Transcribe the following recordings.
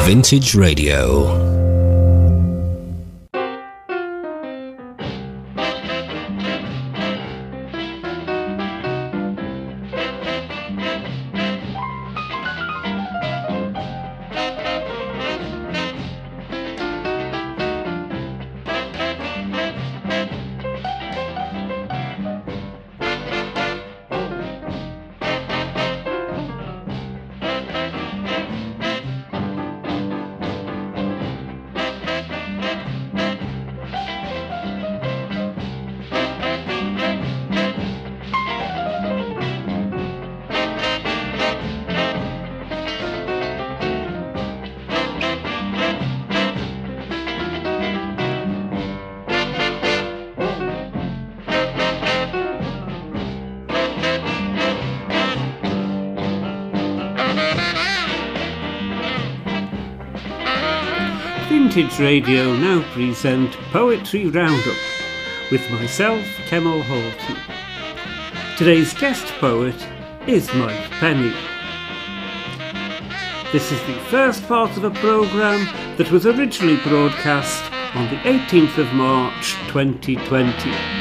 Vintage Radio. Radio now present Poetry Roundup with myself, Kemal Horton. Today's guest poet is Mike Penny. This is the first part of a programme that was originally broadcast on the 18th of March 2020.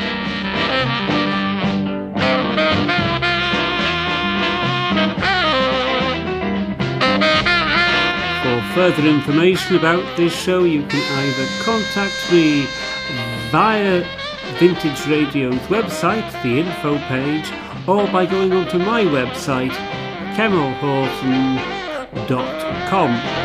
Further information about this show, you can either contact me via Vintage Radio's website, the info page, or by going onto my website, kemalhorton.com.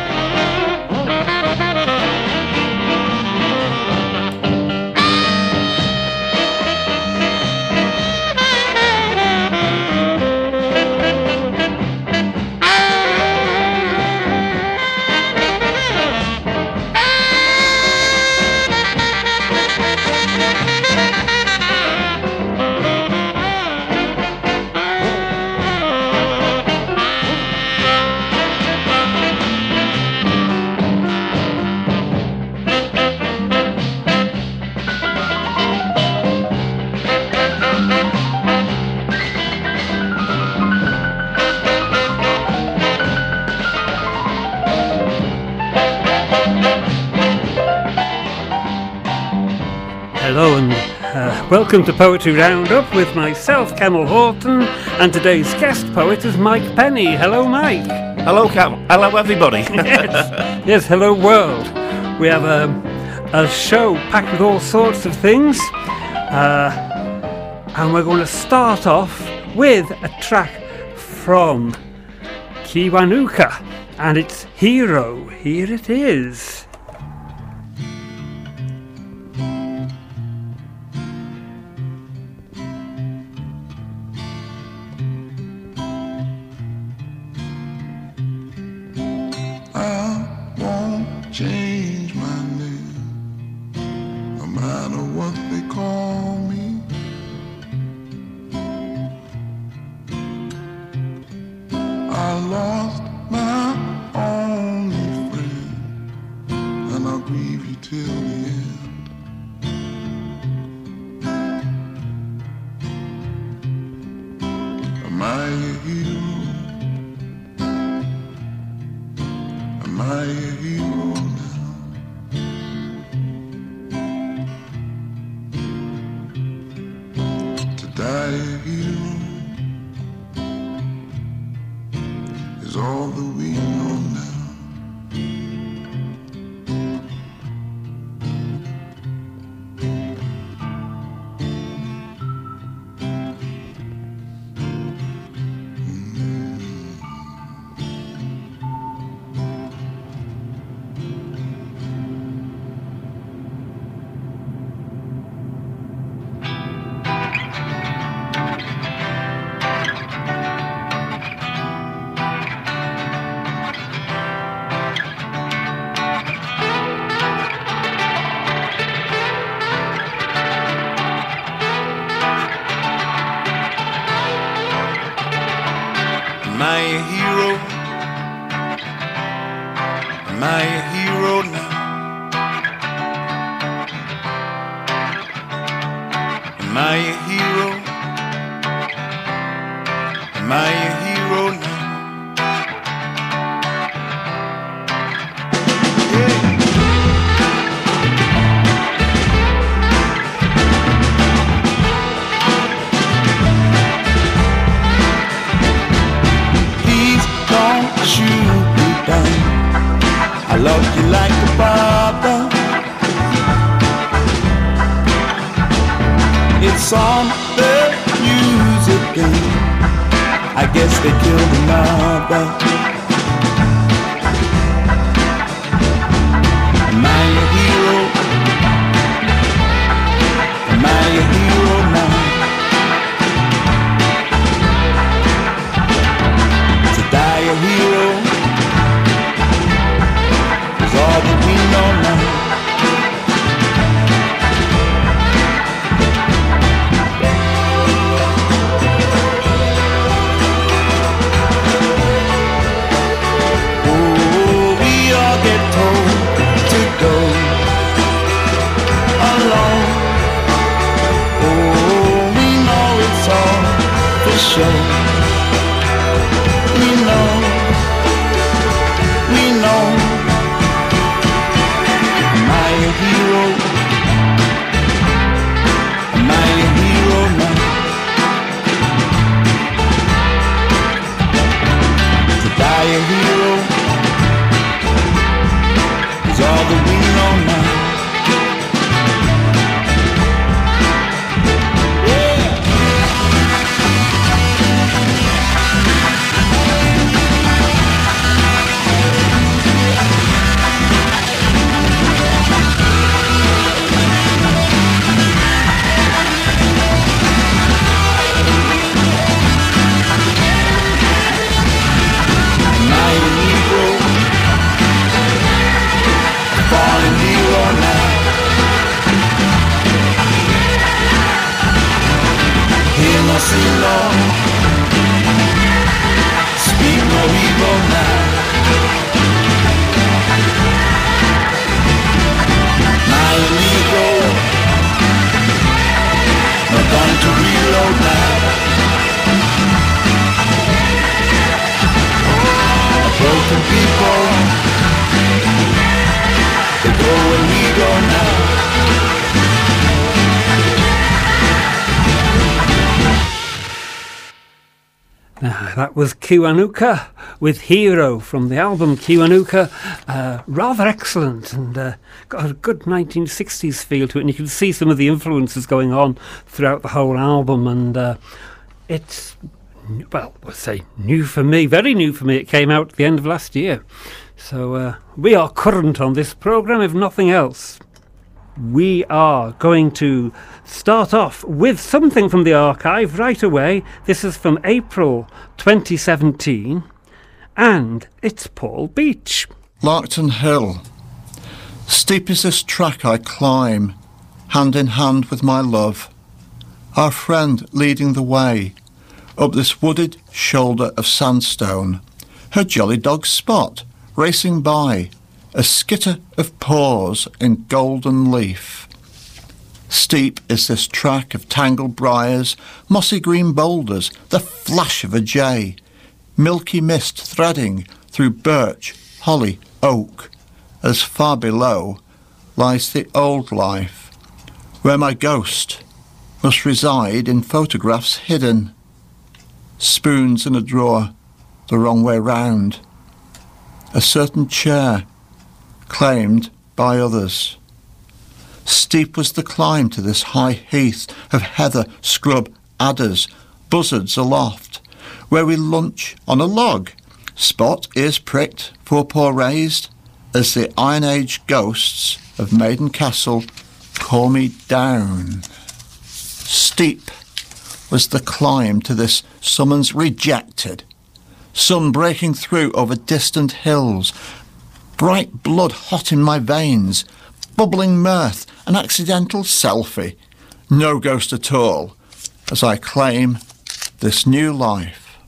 Welcome to Poetry Roundup with myself, Kemal Horton, and today's guest poet is Mike Penny. Hello, Mike. Hello, Cam. Hello, everybody. yes. yes, hello, world. We have a, a show packed with all sorts of things, uh, and we're going to start off with a track from Kiwanuka, and it's Hero. Here it is. my. Was Kiwanuka with Hero from the album Kiwanuka. Uh, rather excellent and uh, got a good 1960s feel to it. And you can see some of the influences going on throughout the whole album. And uh, it's, well, we'll say new for me, very new for me. It came out at the end of last year. So uh, we are current on this programme, if nothing else we are going to start off with something from the archive right away. This is from April 2017, and it's Paul Beach. Larkton Hill. Steep is this track I climb, hand in hand with my love, our friend leading the way up this wooded shoulder of sandstone, her jolly dog Spot racing by a skitter of paws in golden leaf. Steep is this track of tangled briars, mossy green boulders, the flash of a jay, milky mist threading through birch, holly, oak, as far below lies the old life, where my ghost must reside in photographs hidden, spoons in a drawer the wrong way round, a certain chair claimed by others. Steep was the climb to this high heath of heather, scrub, adders, buzzards aloft, where we lunch on a log, spot ears pricked, forepaw raised, as the Iron Age ghosts of Maiden Castle call me down. Steep was the climb to this summons rejected, sun breaking through over distant hills, bright blood hot in my veins, bubbling mirth, an accidental selfie, no ghost at all, as I claim this new life.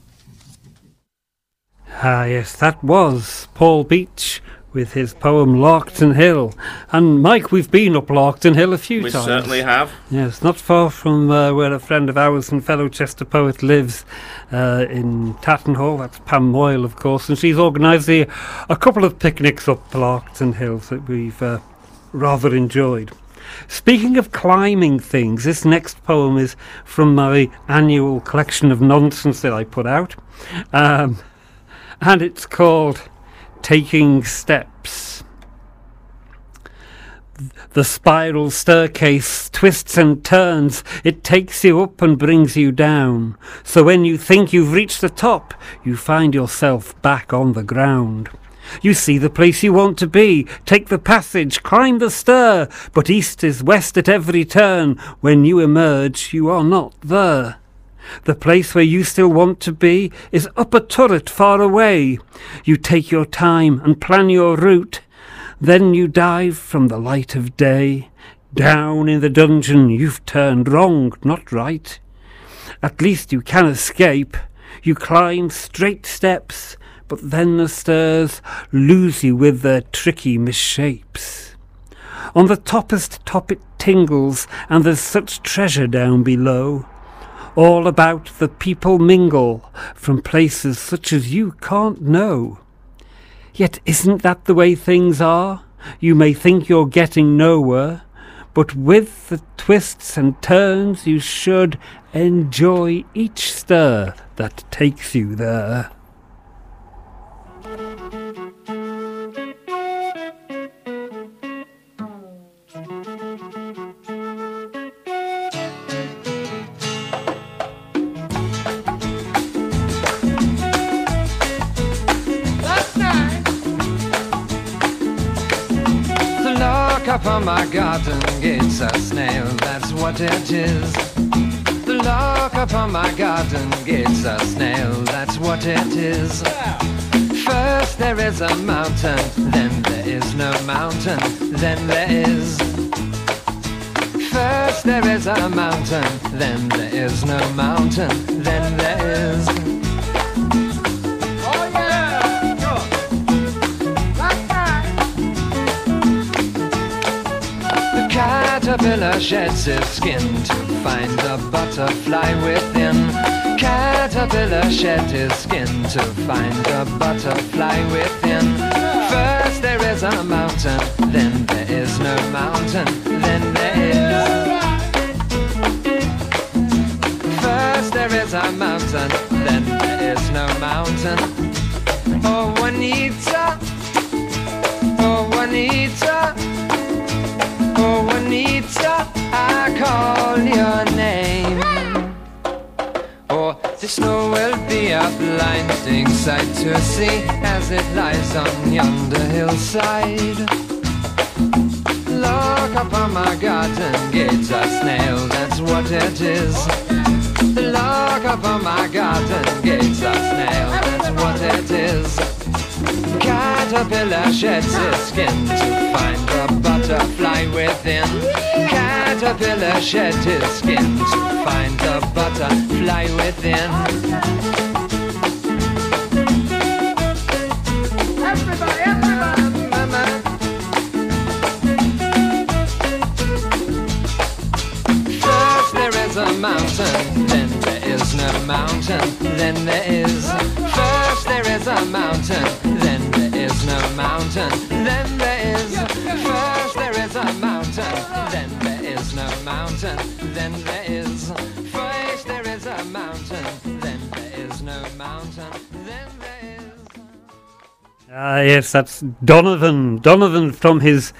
Ah, yes, that was Paul Beach with his poem Larkton Hill. And Mike, we've been up Larkton Hill a few we times. We certainly have. Yes, not far from uh, where a friend of ours and fellow Chester poet lives uh, in Tattenhall. That's Pam Moyle, of course, and she's organised a, a, couple of picnics up Larkton Hill that we've uh, rather enjoyed. Speaking of climbing things, this next poem is from my annual collection of nonsense that I put out. Um, and it's called taking steps. The spiral staircase twists and turns, it takes you up and brings you down. So when you think you've reached the top, you find yourself back on the ground. You see the place you want to be, take the passage, climb the stair, but east is west at every turn. When you emerge, you are not there. The place where you still want to be is up a turret far away. You take your time and plan your route. Then you dive from the light of day. Down in the dungeon you've turned wrong, not right. At least you can escape. You climb straight steps, but then the stairs lose you with their tricky misshapes. On the toppest top it tingles, and there's such treasure down below. All about the people mingle from places such as you can't know. Yet isn't that the way things are? You may think you're getting nowhere, but with the twists and turns you should enjoy each stir that takes you there. My gate's a snail, that's what it is. The lock upon my garden gate's a snail, that's what it is. First there is a mountain, then there is no mountain, then there is. First there is a mountain, then there is no mountain, then there is. Caterpillar sheds its skin to find a butterfly within. Caterpillar sheds his skin to find a butterfly within. First there is a mountain, then there is no mountain, then there is. First there is a mountain, then there is no mountain. Oh Juanita, oh Juanita. Juanita, I call your name. Oh, the snow will be a blinding sight to see as it lies on yonder hillside. Look upon my garden gates, a snail, that's what it is. Look upon my garden gates, a snail, that's what it is. Caterpillar sheds its skin to find a butterfly within. Caterpillar sheds its skin to find a butterfly within. Everybody, everybody. First there is a mountain, then there is no mountain, then there is. First there is a mountain, no mountain, then there is. First there is a mountain, then there is no mountain, then there is. First there is a mountain, then there is no mountain, then there is. Ah, yes, that's Donovan. Donovan from his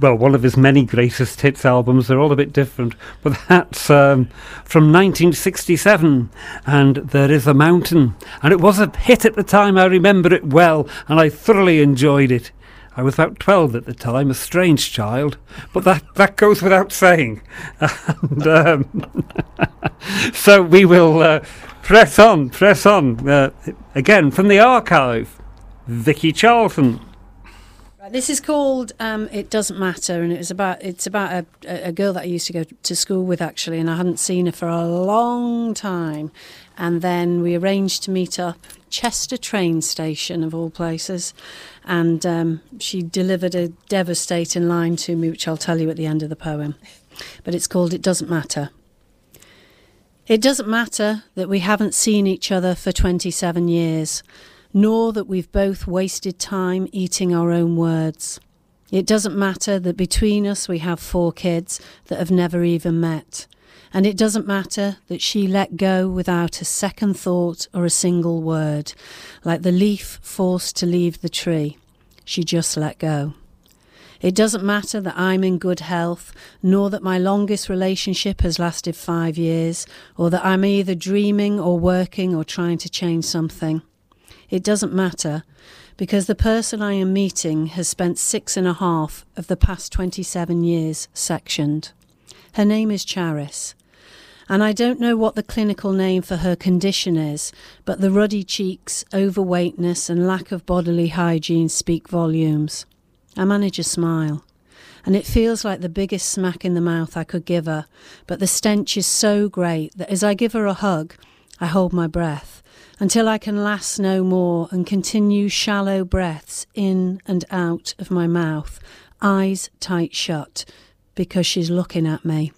well, one of his many greatest hits albums. They're all a bit different, but that's um, from 1967, and There Is a Mountain. And it was a hit at the time, I remember it well, and I thoroughly enjoyed it. I was about 12 at the time, a strange child, but that, that goes without saying. And, um, so we will uh, press on, press on. Uh, again, from the archive, Vicky Charlton. This is called um, "It Doesn't Matter," and it was about it's about a, a girl that I used to go to school with actually, and I hadn't seen her for a long time. And then we arranged to meet up Chester train station of all places, and um, she delivered a devastating line to me, which I'll tell you at the end of the poem. But it's called "It Doesn't Matter." It doesn't matter that we haven't seen each other for 27 years nor that we've both wasted time eating our own words. It doesn't matter that between us we have four kids that have never even met. And it doesn't matter that she let go without a second thought or a single word, like the leaf forced to leave the tree. She just let go. It doesn't matter that I'm in good health, nor that my longest relationship has lasted five years, or that I'm either dreaming or working or trying to change something. It doesn't matter because the person I am meeting has spent six and a half of the past 27 years sectioned. Her name is Charis. And I don't know what the clinical name for her condition is, but the ruddy cheeks, overweightness, and lack of bodily hygiene speak volumes. I manage a smile, and it feels like the biggest smack in the mouth I could give her, but the stench is so great that as I give her a hug, I hold my breath until I can last no more and continue shallow breaths in and out of my mouth, eyes tight shut, because she's looking at me.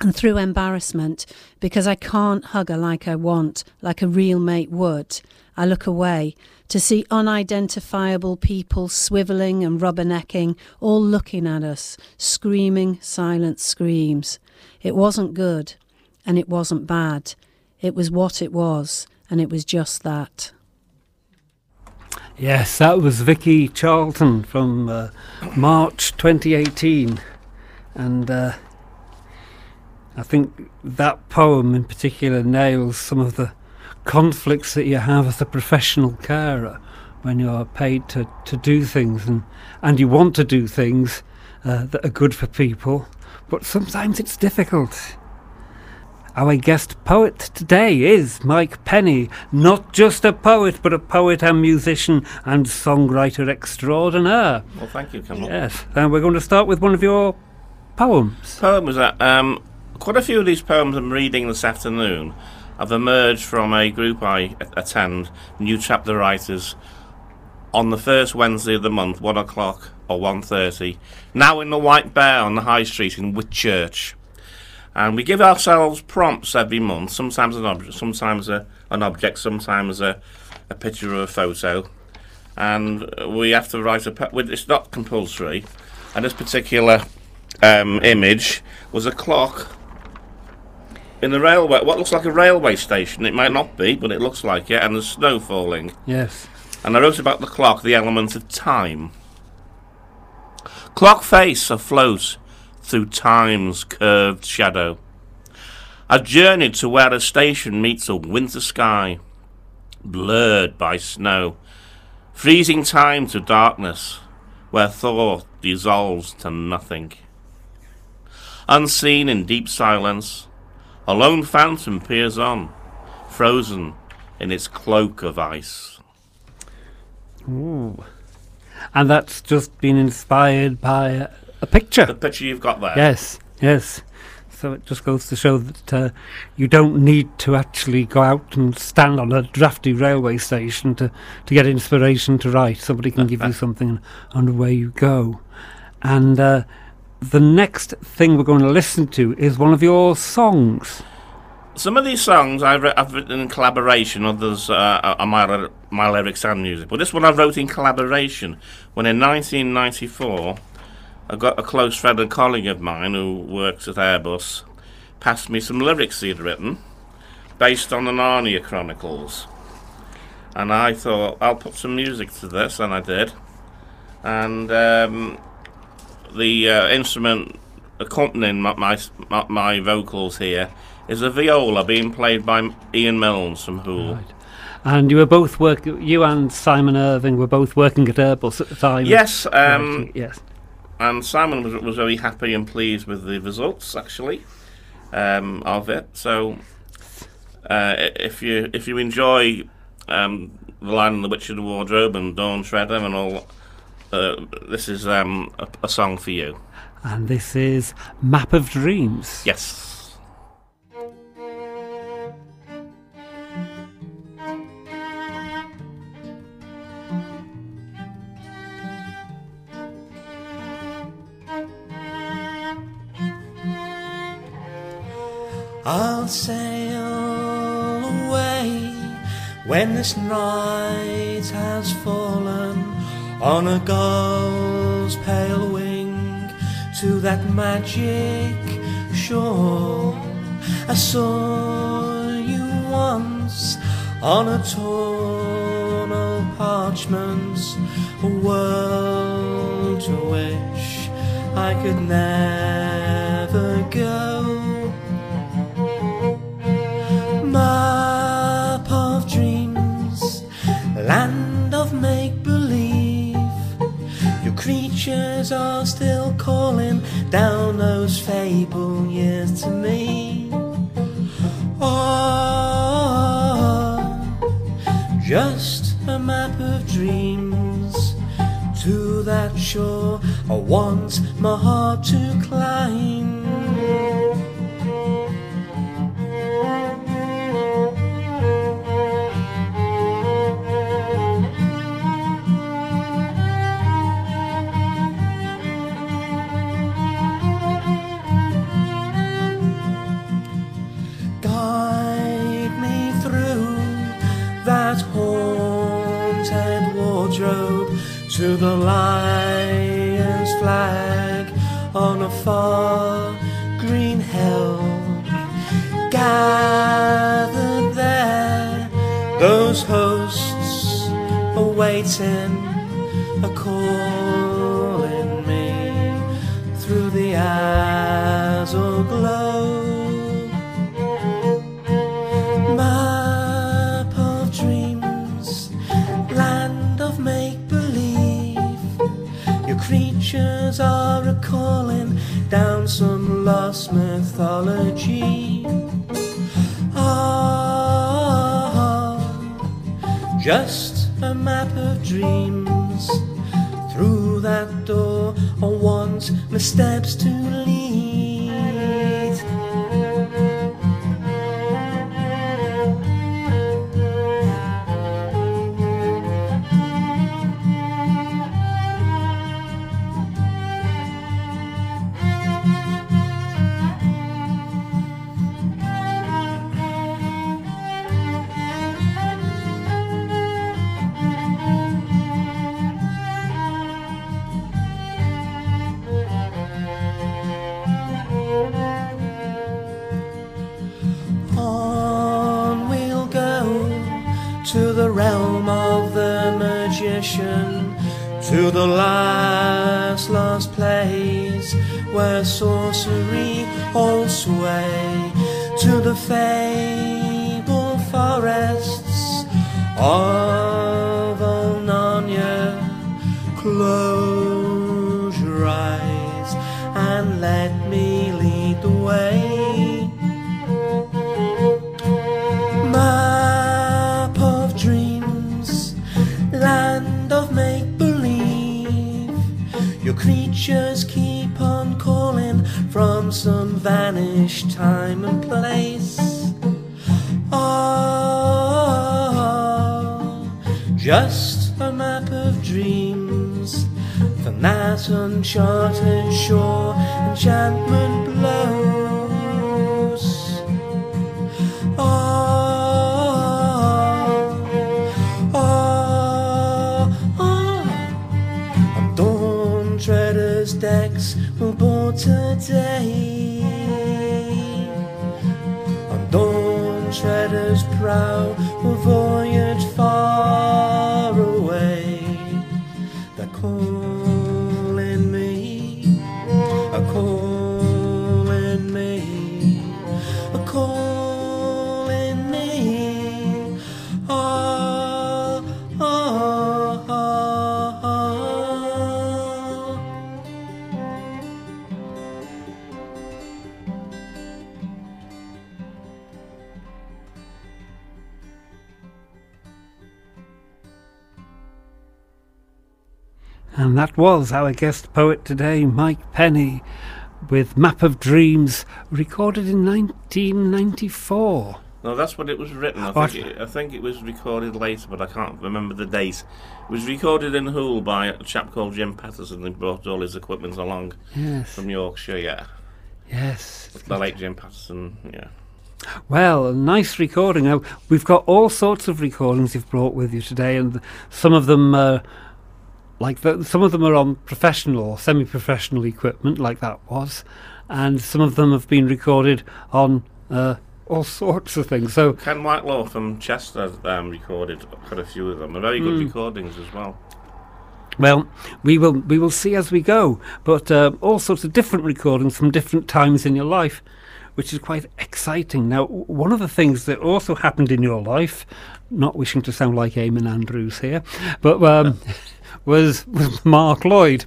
And through embarrassment, because I can't hug her like I want, like a real mate would, I look away to see unidentifiable people swivelling and rubbernecking, all looking at us, screaming silent screams. It wasn't good, and it wasn't bad. It was what it was, and it was just that. Yes, that was Vicky Charlton from uh, March 2018. And uh, I think that poem in particular nails some of the conflicts that you have as a professional carer when you're paid to, to do things and, and you want to do things uh, that are good for people, but sometimes it's difficult. Our guest poet today is Mike Penny, not just a poet, but a poet and musician and songwriter extraordinaire. Well, thank you, Cameron. Yes, and we're going to start with one of your poems. Poems that um, quite a few of these poems I'm reading this afternoon have emerged from a group I attend, New Chapter Writers, on the first Wednesday of the month, one o'clock or 1.30, now in the White Bear on the High Street in Whitchurch. And we give ourselves prompts every month, sometimes an object, sometimes a, an object, sometimes a, a picture or a photo. And we have to write a. It's not compulsory. And this particular um, image was a clock in the railway. What looks like a railway station. It might not be, but it looks like it. And there's snow falling. Yes. And I wrote about the clock, the element of time. Clock face afloat through time's curved shadow. I journeyed to where a station meets a winter sky, blurred by snow, freezing time to darkness, where thought dissolves to nothing. Unseen in deep silence, a lone phantom peers on, frozen in its cloak of ice. Ooh. And that's just been inspired by a, picture. The picture you've got there. Yes, yes. So it just goes to show that uh, you don't need to actually go out and stand on a drafty railway station to, to get inspiration to write. Somebody can give you something and away you go. And uh, the next thing we're going to listen to is one of your songs. Some of these songs I've, I've written in collaboration, others uh, are my, my lyrics and music. But this one I wrote in collaboration when in 1994 I got a close friend and colleague of mine who works at Airbus passed me some lyrics he'd written based on the Narnia Chronicles. And I thought, I'll put some music to this, and I did. And um, the uh, instrument accompanying my, my, my, my vocals here is a viola being played by Ian Milnes from Hull. Right. And you were both work. You and Simon Irving were both working at Airbus at the time. Yes, um, yes. And Simon was, was very happy and pleased with the results actually um, of it. So uh, if you if you enjoy um, the Lion and the Witch of the Wardrobe and Dawn Treader and all, uh, this is um, a, a song for you. And this is Map of Dreams. Yes. I'll sail away when this night has fallen on a gull's pale wing to that magic shore. I saw you once on a torn old parchment, a world to wish I could never go. Are still calling down those fable years to me. Oh, just a map of dreams to that shore I want my heart to climb. To the lion's flag on a far green hill. Gathered there, those hosts are Are recalling down some lost mythology. Ah, just a map of dreams. Through that door, I want my steps to lead. Magician, to the last, last place where sorcery holds sway, to the fabled uncharted shore. Blows. Was our guest poet today, Mike Penny, with Map of Dreams, recorded in 1994. No, that's when it was written. I think, it, I think it was recorded later, but I can't remember the date. It was recorded in Hull by a chap called Jim Patterson. He brought all his equipment along Yes, from Yorkshire, yeah. yes. The late Jim Patterson, yeah. Well, a nice recording. Now, we've got all sorts of recordings you've brought with you today, and some of them, uh, like the, some of them are on professional or semi-professional equipment, like that was, and some of them have been recorded on uh, all sorts of things. So, Ken Whitelaw from Chester um, recorded quite a few of them. They're very good Mm. recordings as well. Well, we will we will see as we go, but uh, all sorts of different recordings from different times in your life, which is quite exciting. Now, one of the things that also happened in your life, not wishing to sound like Eamon Andrews here, but um, was was Mark Lloyd,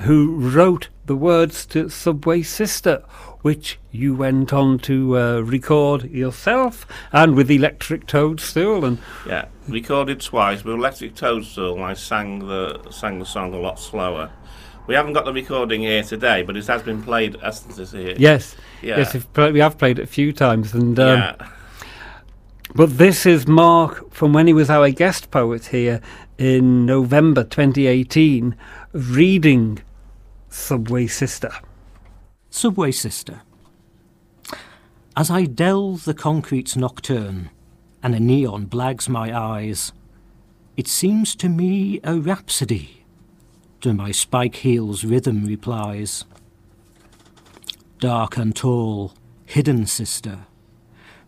who wrote the words to Subway Sister, which you went on to uh, record yourself and with Electric Toadstool and Yeah, recorded twice with Electric Toadstool, and I sang the sang the song a lot slower. We haven't got the recording here today, but it has been played as here. yes, Yeah. yes, we have played it a few times and. Um, yeah. But this is Mark from when he was our guest poet here in November 2018, reading Subway Sister. Subway Sister. As I delve the concrete's nocturne, and a neon blags my eyes, it seems to me a rhapsody. To my spike heels rhythm replies. Dark and tall, hidden sister,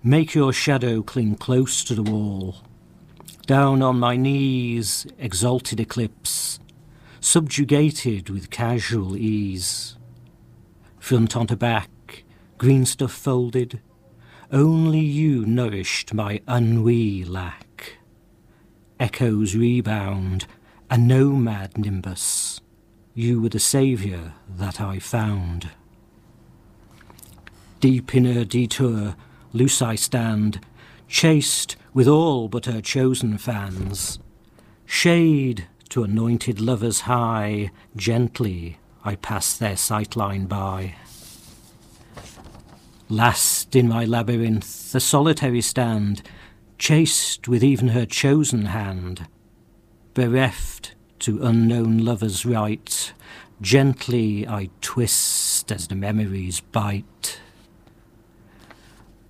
make your shadow cling close to the wall. Down on my knees, exalted eclipse, subjugated with casual ease front onto back, green stuff folded. Only you nourished my ennui lack. Echoes rebound, a nomad nimbus. You were the saviour that I found. Deep in her detour, loose I stand, chased with all but her chosen fans. Shade to anointed lovers high, gently I pass their sightline by. Last in my labyrinth, the solitary stand, chased with even her chosen hand. Bereft to unknown lovers' right, gently I twist as the memories bite.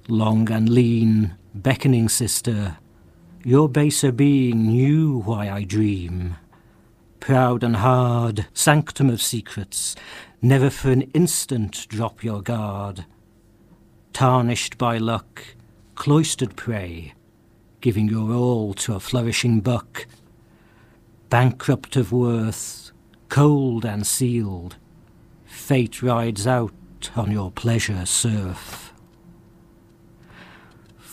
Long and lean, beckoning sister, your baser being knew why I dream proud and hard, sanctum of secrets, never for an instant drop your guard. Tarnished by luck, cloistered prey, giving your all to a flourishing buck. Bankrupt of worth, cold and sealed, fate rides out on your pleasure surf.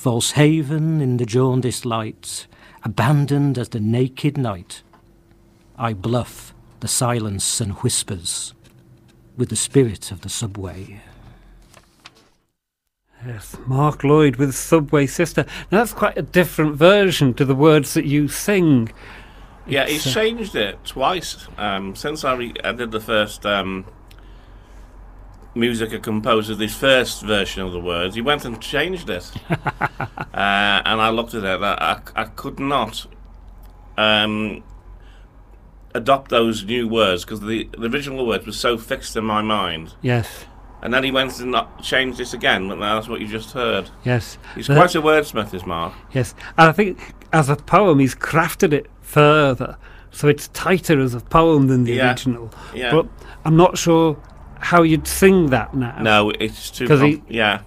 False haven in the jaundiced light, abandoned as the naked night. I bluff the silence and whispers with the spirit of the subway. Yes, Mark Lloyd with Subway Sister. Now that's quite a different version to the words that you sing. Yeah, It's, he's uh, changed it twice um, since I, re- I did the first um, music I composed of this first version of the words. He went and changed it, uh, and I looked at it. I, I, I could not um, adopt those new words because the, the original words were so fixed in my mind. Yes, And then he went and changed this again. But that's what you just heard. yes. He's quite a wordsmith, is Mark. Yes, and I think as a poem, he's crafted it further, so it's tighter as a poem than the Yeah. original. Yeah. But I'm not sure how you'd sing that now. No, it's too. 'Cause Com- he- yeah,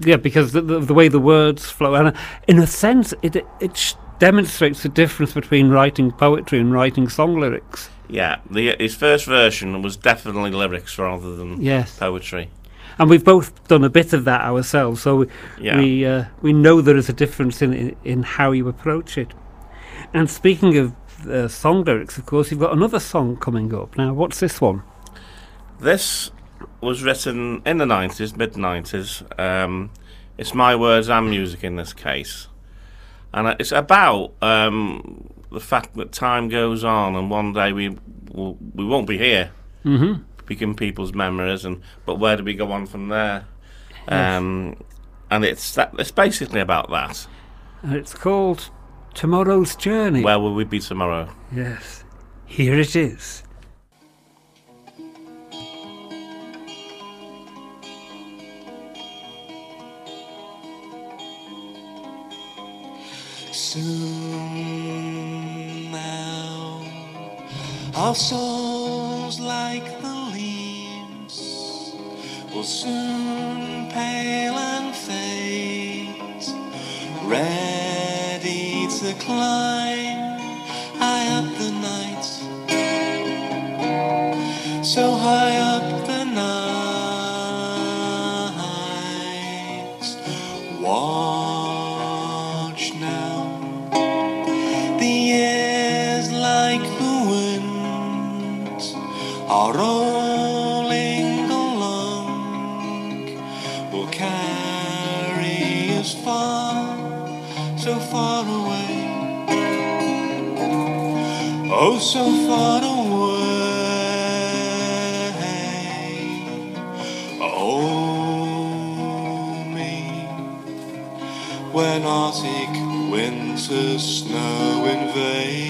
Yeah, because the, the, the way the words flow, and uh, in a sense, it it sh- demonstrates the difference between writing poetry and writing song lyrics. yeah. The his first version was definitely lyrics rather than Yes, poetry. and we've both done a bit of that ourselves, so we Yeah. we, uh, we know there is a difference in, in in how you approach it. And speaking of uh, song lyrics, of course, you've got another song coming up now. What's this one? This was written in the 90s, mid 90s. Um, it's my words and music in this case. And it's about um, the fact that time goes on and one day we will, we won't be here Mm-hmm. picking people's memories and but where do we go on from there? Yes. Um, and it's that it's basically about that. And it's called Tomorrow's Journey. Where will we be tomorrow? yes, here it is. Soon now, our souls like the leaves will soon pale and fade, ready to climb so far away. Oh, me. When Arctic winter snow invades.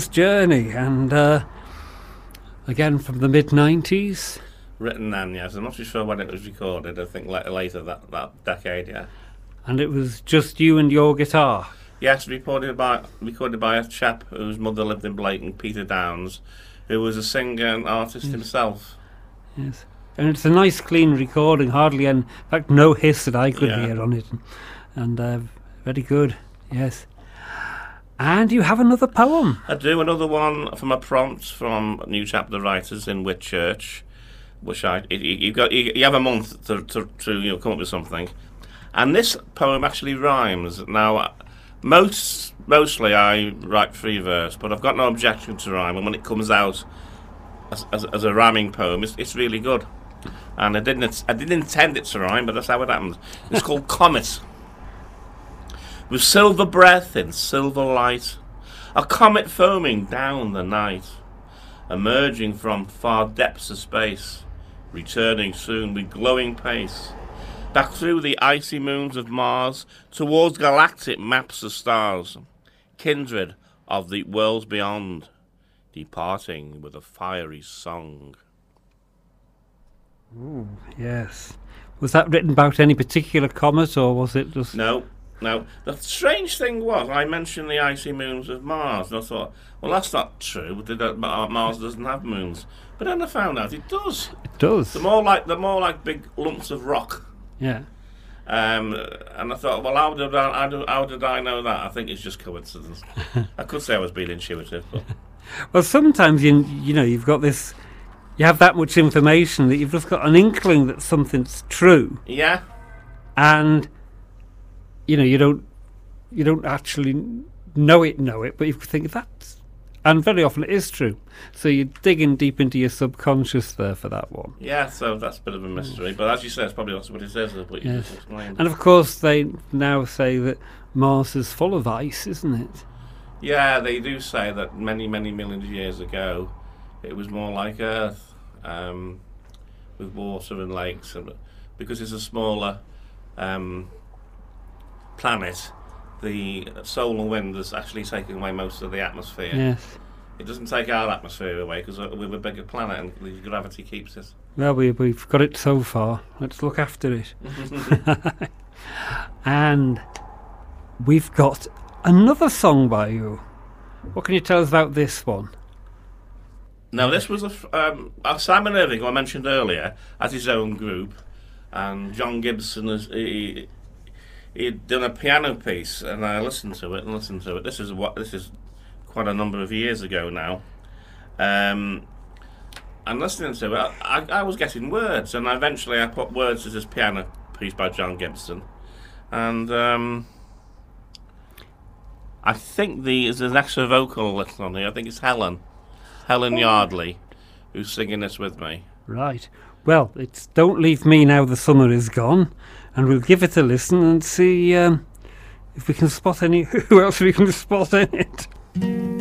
Tomorrow's journey, and uh, again from the mid '90s. Written then, yes. I'm not too sure when it was recorded. I think later that, that decade, yeah. and it was just you and your guitar. Yes, recorded by recorded by a chap whose mother lived in Blayton, Peter Downs, who was a singer and artist himself. Yes, and it's a nice, clean recording. Hardly, and in fact, no hiss that I could Yeah. hear on it, and uh, very good. Yes, and you have another poem. I do another one from a prompt from New Chapter Writers in Whitchurch, which I you, you got you, you have a month to, to, to you know come up with something, and this poem actually rhymes. Now, uh, most mostly I write free verse, but I've got no objection to rhyme, and when it comes out as, as, as a rhyming poem, it's, it's really good. And I didn't I didn't intend it to rhyme, but that's how it happened. It's called Comet. With silver breath in silver light, a comet foaming down the night, emerging from far depths of space, returning soon with glowing pace, back through the icy moons of Mars, towards galactic maps of stars, kindred of the worlds beyond, departing with a fiery song. Yes, was that written about any particular comet, or was it just? No, no. The strange thing was, I mentioned the icy moons of Mars, and I thought, well, that's not true. Did Mars doesn't have moons, but then I found out it does. It does. They're more like they're more like big lumps of rock. Yeah. Um, and I thought, well, how did I, how did, how did I know that? I think it's just coincidence. I could say I was being intuitive, but Well, sometimes you you know you've got this, you have that much information that you've just got an inkling that something's true, yeah, and you know you don't you don't actually know it know it, but you think that, and very often it is true. So you're digging deep into your subconscious there for that one. yeah. So that's a bit of a mystery. But as you say, it's probably also what it says. What you Yes. just explained. And of course, they now say that Mars is full of ice, isn't it? Yeah, they do say that many, many millions of years ago, it was more like Earth, um, with water and lakes, and because it's a smaller um, planet, the solar wind has actually taken away most of the atmosphere. Yes. It doesn't take our atmosphere away because we're a bigger planet and the gravity keeps us. Well, we, we've got it so far. Let's look after it. and we've got another song by you. What can you tell us about this one? Now, this was a, um, uh, Simon Irving, who I mentioned earlier, has his own group, and John Gibson is he, he'd done a piano piece, and I listened to it and listened to it. This is what this is quite a number of years ago now. Um, and listening to it, I, I was getting words, and eventually I put words to this piano piece by John Gibson, and um, I think the there's an extra vocal on here. I think it's Helen, Helen Yardley, who's singing this with me. Right. Well, it's Don't Leave Me Now the Summer Is Gone, and we'll give it a listen and see um, if we can spot any. Who else we can spot in it?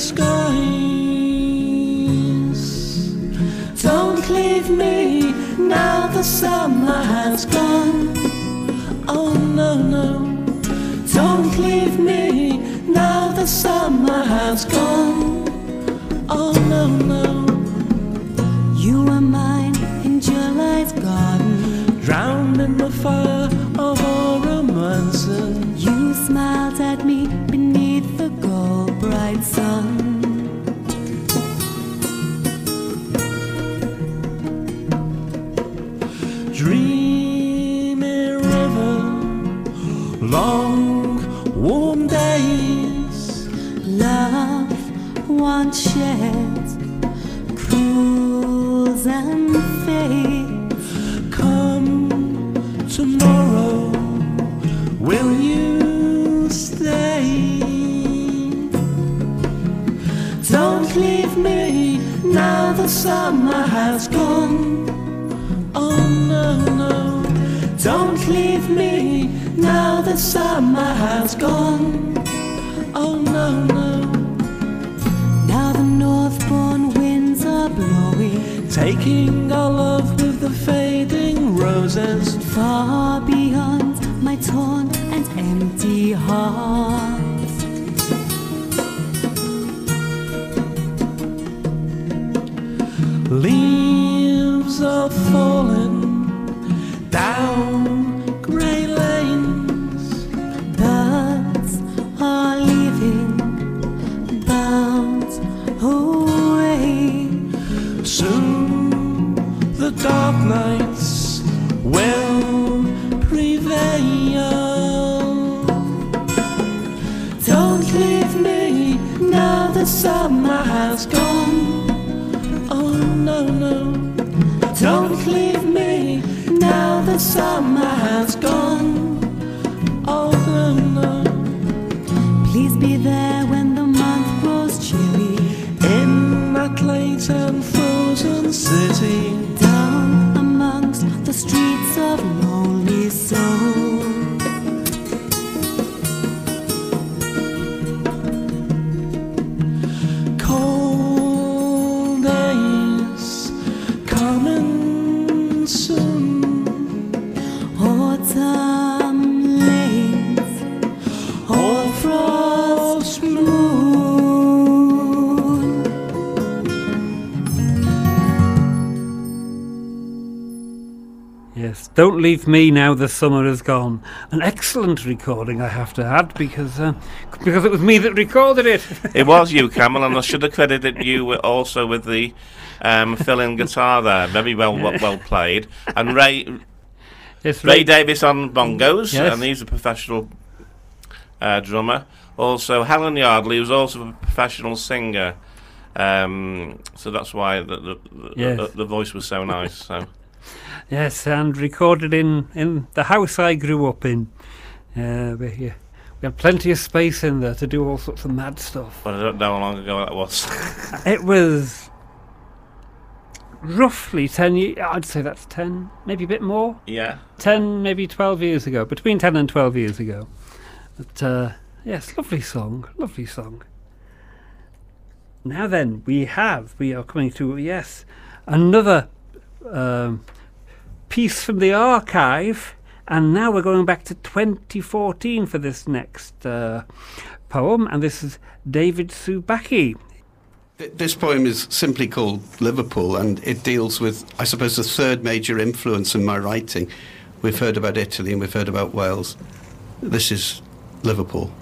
Skies. Don't leave me now the summer has gone. Oh no, no, don't leave me now the summer has gone. Oh no, no, You are mine in July's garden. drowned in the fire and fades. come tomorrow. Will you stay? Don't leave me now the summer has gone. Oh no, no, don't leave me now the summer has gone. Oh no, no. Taking our love with the fading roses. far beyond Don't Leave Me Now the Summer Is Gone. An excellent recording, I have to add, because uh, because it was me that recorded it. It was you, Camel, and I should have credited you also with the um, fill-in guitar there. Very well, well, well played. And Ray yes, Ray Davis on bongos, Yes. and he's a professional uh, drummer. Also, Helen Yardley, who's also a professional singer. Um, so that's why the the, the, Yes. the, the voice was so nice. So Yes, and recorded in, in the house I grew up in. Uh, we, yeah, we had plenty of space in there to do all sorts of mad stuff. but I don't know how long ago that was. It was roughly 10 years, I'd say that's 10, maybe a bit more. yeah. 10, maybe 12 years ago, between 10 and 12 years ago. But uh, yes, lovely song, lovely song. Now then, we have, we are coming to, yes, another um, piece from the archive, and now we're going back to 2014 for this next uh, poem, and this is David Subaki. This poem is simply called Liverpool, and it deals with, I suppose, the third major influence in my writing. We've heard about Italy and we've heard about Wales. This is Liverpool.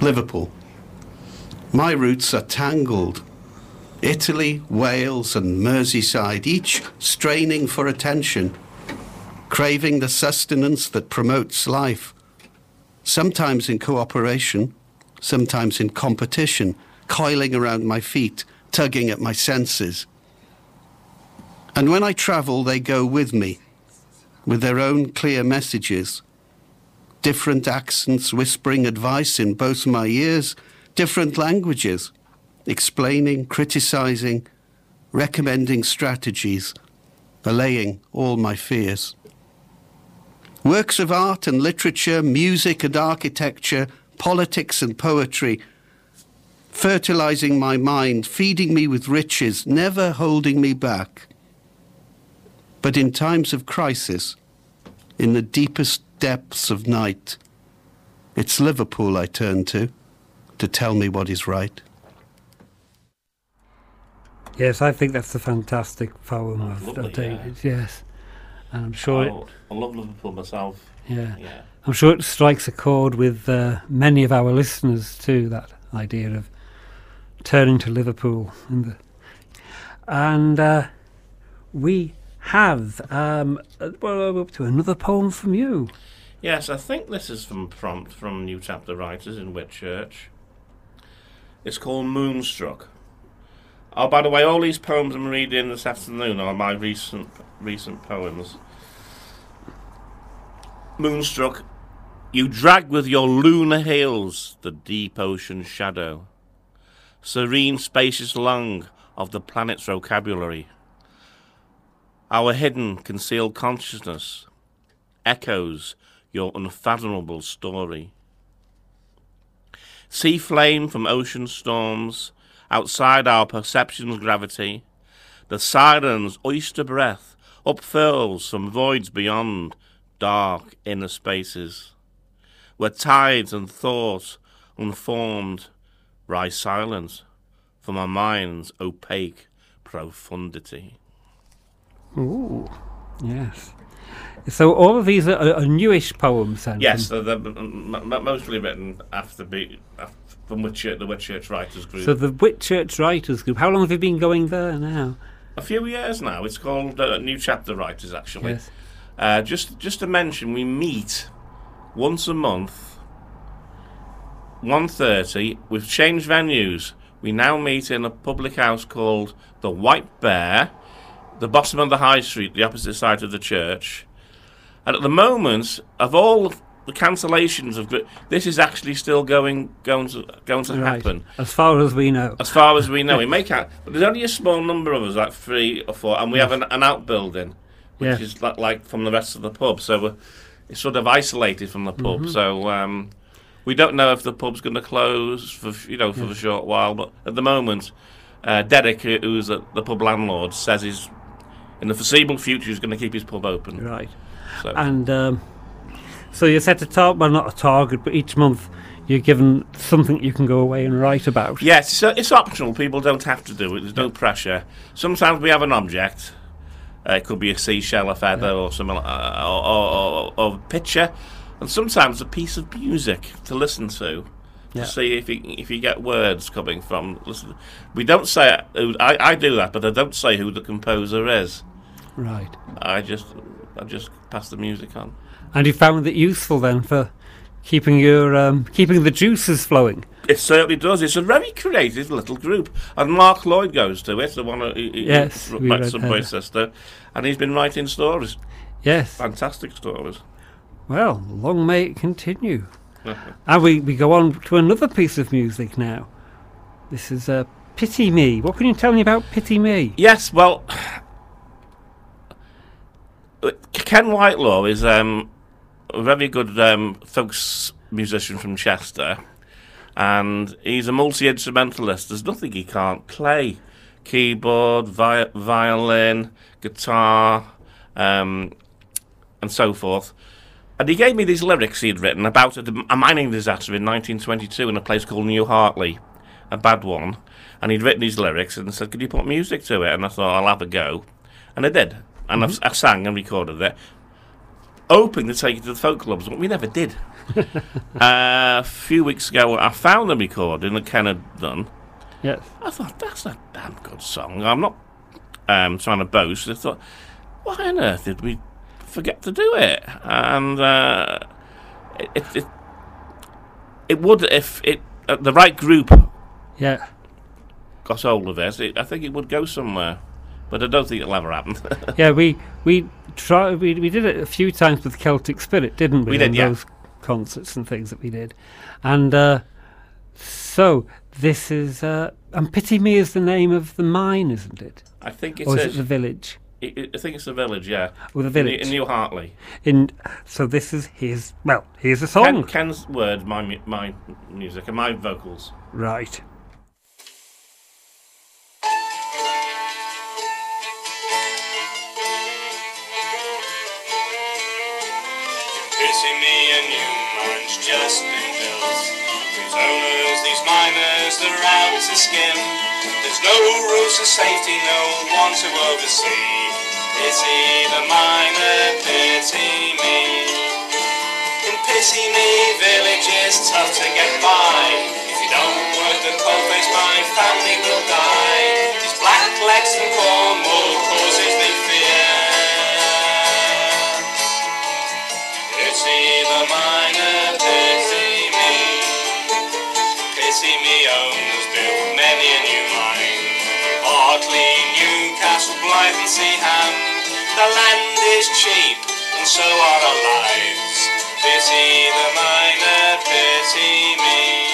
Liverpool. My roots are tangled. Italy, Wales, and Merseyside, each straining for attention, craving the sustenance that promotes life, sometimes in cooperation, sometimes in competition, coiling around my feet, tugging at my senses. And when I travel, they go with me, with their own clear messages, different accents whispering advice in both my ears, different languages, explaining, criticizing, recommending strategies, allaying all my fears. Works of art and literature, music and architecture, politics and poetry, fertilizing my mind, feeding me with riches, never holding me back. But in times of crisis, in the deepest depths of night, it's Liverpool I turn to to tell me what is right. Yes, I think that's a fantastic poem Oh, of, lovely, of David. Yes, and I'm sure. Oh, I love Liverpool myself. Yeah. Yeah. I'm sure it strikes a chord with uh, many of our listeners too. That idea of turning to Liverpool, and the, and uh, we have um, uh, well up to another poem from you. Yes, I think this is from prompt from New Chapter Writers in Whitchurch. It's called Moonstruck. Oh, by the way, all these poems I'm reading this afternoon are my recent recent poems. Moonstruck, you drag with your lunar heels the deep ocean shadow, serene spacious lung of the planet's vocabulary. Our hidden, concealed consciousness echoes your unfathomable story. Sea flame from ocean storms, outside our perception's gravity, the siren's oyster breath upfurls from voids beyond dark inner spaces, where tides and thought unformed rise silent from our mind's opaque profundity. Ooh, yes. So all of these are, are newish poems, then. Yes, they're, they're mostly written after be, af- from Whitchurch, the Whitchurch Writers Group. So the Whitchurch Writers Group. How long have you been going there now? a few years now. It's called uh, New Chapter Writers, actually. Yes. Uh, just just to mention, we meet once a month, 1.30. We've changed venues. We now meet in a public house called the White Bear, the bottom of the High Street, the opposite side of the church. And at the moment, of all the cancellations of this is actually still going going to going to Right. happen. As far as we know. As far as we know, we make out, but there's only a small number of us, like three or four, and we have an, an outbuilding, which Yes. is like, like from the rest of the pub. So we're, it's sort of isolated from the pub. Mhm. So um, we don't know if the pub's going to close for you know for Yeah. a short while. But at the moment, uh, Derek, who's the, the pub landlord, says he's in the foreseeable future he's going to keep his pub open. Right. So And um, so you set a target, well, not a target, but each month you're given something you can go away and write about. Yes, so it's optional. People don't have to do it. There's no pressure. Sometimes we have an object. Uh, it could be a seashell, a feather, or something, uh, or, or, or, or a picture, and sometimes a piece of music to listen to. Yeah. To see if you if you get words coming from. Listen, we don't say who, I I do that, but I don't say who the composer is. Right. I just I just pass the music on. And you found it useful then for keeping your um, keeping the juices flowing. It certainly does. It's a very creative little group, and Mark Lloyd goes to it, the one who, Yes, who read Subway and he's been writing stories. Yes. Fantastic stories. Well, long may it continue. and we, we go on to another piece of music now. This is uh, Pity Me. What can you tell me about Pity Me? Yes, well, Ken Whitelaw is um, a very good um, folks musician from Chester, and he's a multi instrumentalist. There's nothing he can't play keyboard, vi- violin, guitar, um, and so forth. And he gave me these lyrics he'd written about a, a mining disaster in 1922 in a place called New Hartley. a bad one, and he'd written these lyrics and said, "Could you put music to it?" And I thought, "I'll have a go," and I did, and I've, I sang and recorded it, hoping to take it to the folk clubs, but we never did. uh, a few weeks ago, I found a recording that Ken had done. Yes. I thought that's a damn good song. I'm not um, trying to boast. I thought, why on earth did we forget to do it? And uh, it, it, it it would if it uh, the right group Yeah. got hold of it, it. I think it would go somewhere. But I don't think it'll ever happen. Yeah, we we try we, we did it a few times with Celtic Spirit, didn't we? We did, yeah. Those concerts and things that we did, and uh, so this is uh, and Pity Me is the name of the mine, isn't it? I think it's. or is is. it the village? I- think it's the village, yeah. Or the village. in New Hartley. In so this is his well, here's a Ken, song, Ken's words, my my music, and my vocals. right? Pity me, a new mine's just been built. Whose owners, these miners, they're out to skim. There's no rules of safety, no one to oversee. Pity the miner, pity me. In Pity Me village is tough to get by. If you don't work the coalface, my family will die. These black legs and Cornwall miner, pity me. Pity me owners many a new mine. Newcastle, Seaham. The land is cheap and so are our lives. Pity the miner, pity me.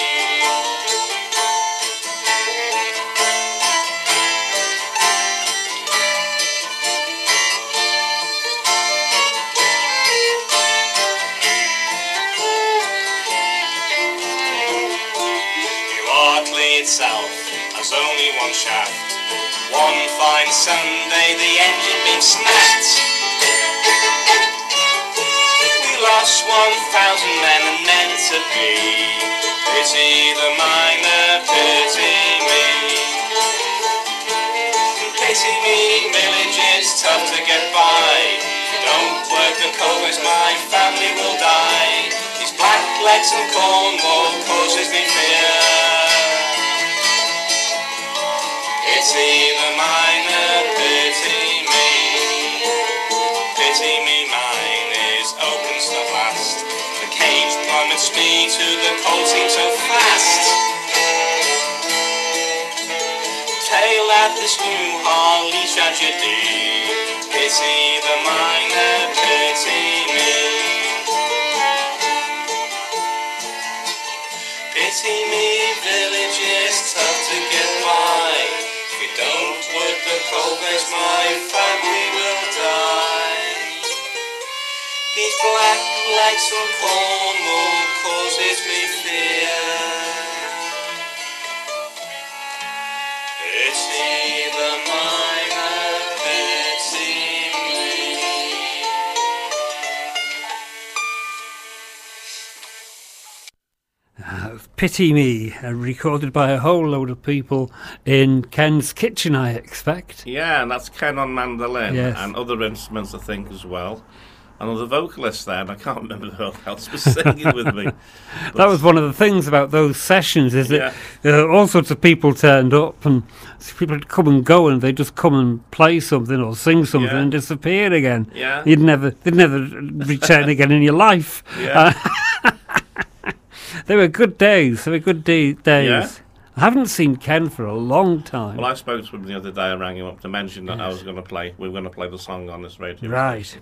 Sunday, the engine being snapped. We lost 1,000 men and be. Pity the miner, pity me. Pity me, village is tough to get by. Don't work the coals, my family will die. These black legs and Cornwall causes me fear. Pity the miner, pity me. Pity me, mine is open the blast. The cage plummets me to the cold seam so fast. Tail at this New Hartley tragedy. Pity the miner, the my family will die. These black lights from Cornwall oh, causes me fear. Pity the miner, Pity Me, uh, recorded by a whole load of people in Ken's kitchen, I expect. Yeah, and that's Ken on mandolin Yes. and other instruments, I think, as well. Another vocalist there, and I can't remember who else was singing with me. That was one of the things about those sessions, is that uh, all sorts of people turned up and people would come and go, and they'd just come and play something or sing something Yeah. and disappear again. Yeah. You'd never, they'd never return again in your life. Yeah. Uh, they were good days. They were good de- days. Yeah. I haven't seen Ken for a long time. Well, I spoke to him the other day. I rang him up to mention that I was going to play. We were going to play the song on this radio. Right.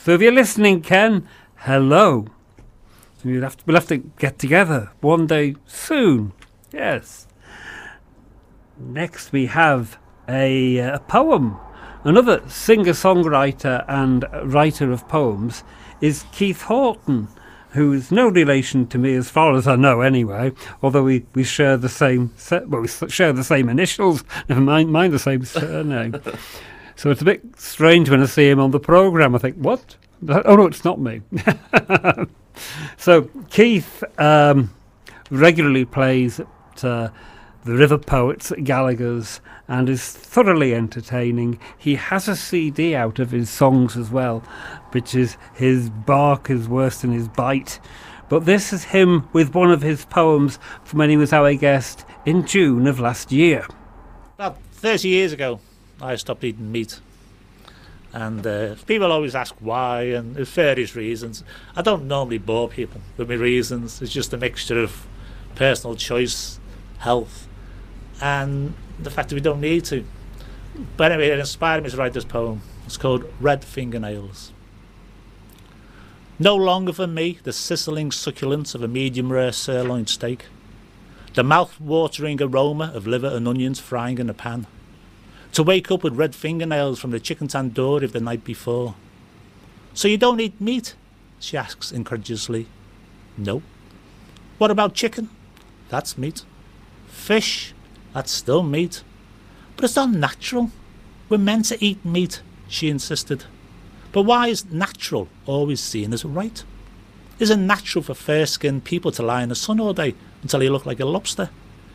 So if you're listening, Ken, hello. We'll have to, we'll have to get together one day soon. Yes. Next, we have a, uh, a poem. Another singer songwriter and writer of poems is Keith Horton, who is no relation to me as far as I know, anyway. Although we, we share the same well, we share the same initials. Never mind, mind the same surname. So it's a bit strange when I see him on the programme. I think, what? Oh no, it's not me. so Keith um, regularly plays at uh, the River Poets at Gallagher's and is thoroughly entertaining. He has a CD out of his songs as well, which is His Bark is Worse Than His Bite. But this is him with one of his poems from when he was our guest in June of last year. About 30 years ago, I stopped eating meat. And uh, people always ask why, and there's various reasons. I don't normally bore people with my reasons. It's just a mixture of personal choice, health, and the fact that we don't need to. But anyway, it inspired me to write this poem. It's called Red Fingernails. No longer for me the sizzling succulence of a medium rare sirloin steak, the mouth watering aroma of liver and onions frying in a pan, to wake up with red fingernails from the chicken tandoori of the night before. So you don't eat meat? she asks incredulously. No. What about chicken? That's meat. Fish? That's still meat. But it's not natural. We're meant to eat meat, she insisted. But why is natural always seen as right? Is it natural for fair skinned people to lie in the sun all day until they look like a lobster?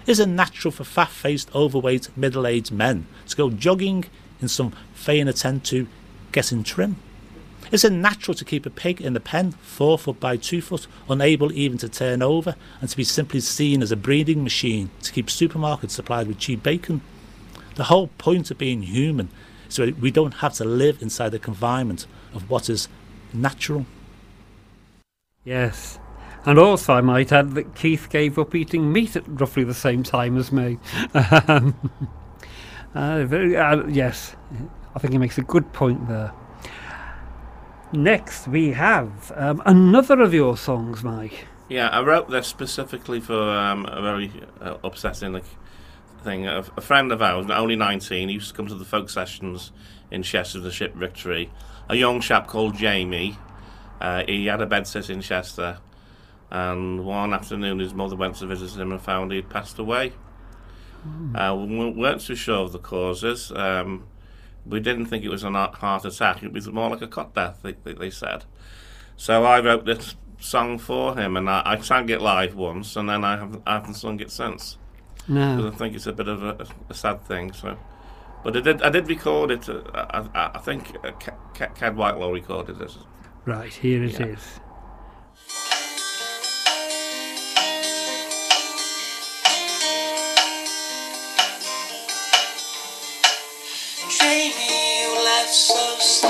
Is it natural for fat faced, overweight, middle aged men to go jogging in some vain attempt to get in trim? Is it natural to keep a pig in the pen, four foot by two foot, unable even to turn over, and to be simply seen as a breeding machine to keep supermarkets supplied with cheap bacon? The whole point of being human so we don't have to live inside the confinement of what is natural. Yes. And also, I might add that Keith gave up eating meat at roughly the same time as me. uh, very, uh, yes, I think he makes a good point there. Next, we have um, another of your songs, Mike. Yeah, I wrote this specifically for um, a very uh, upsetting like, thing. A, a friend of ours, only 19, he used to come to the folk sessions in Chester, the Ship Victory. A young chap called Jamie. Uh, he had a bed sit in Chester, and one afternoon his mother went to visit him and found he'd passed away. Uh, we weren't too sure of the causes. Um, we didn't think it was a heart attack. It was more like a cot death, they, they, they said. So I wrote this song for him, and I, I sang it live once, and then I haven't, I haven't sung it since. No. Because I think it's a bit of a, a sad thing. So, but I did I did record it. Uh, I, I, I think uh, Ca- Ca- Cad Whitelaw recorded it. Right, here it is. Yeah. Jamie, you left so sudden.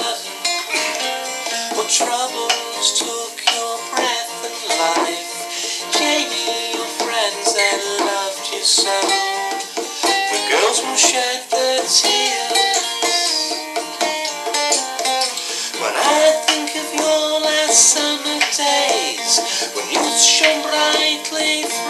Youth shone brightly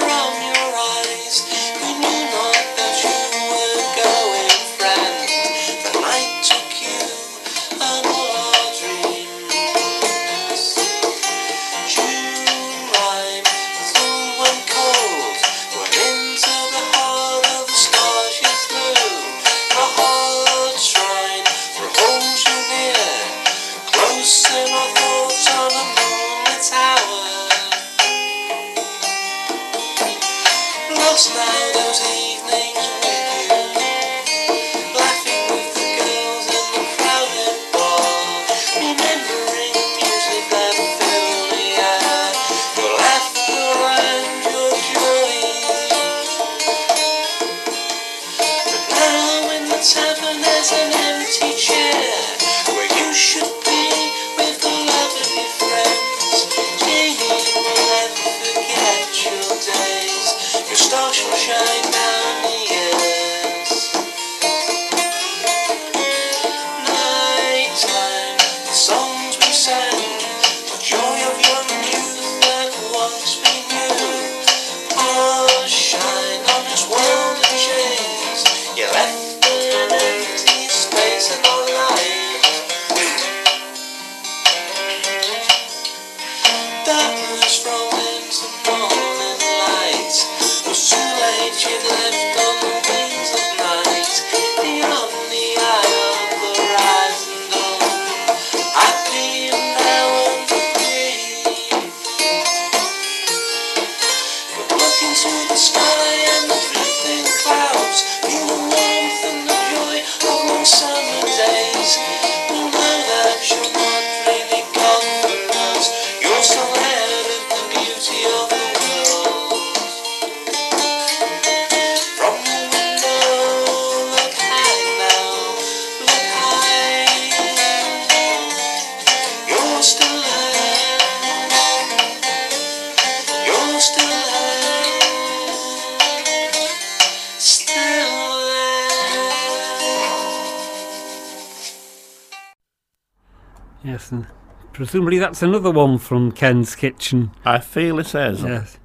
presumably that's another one from Ken's Kitchen. I feel it says. Yes.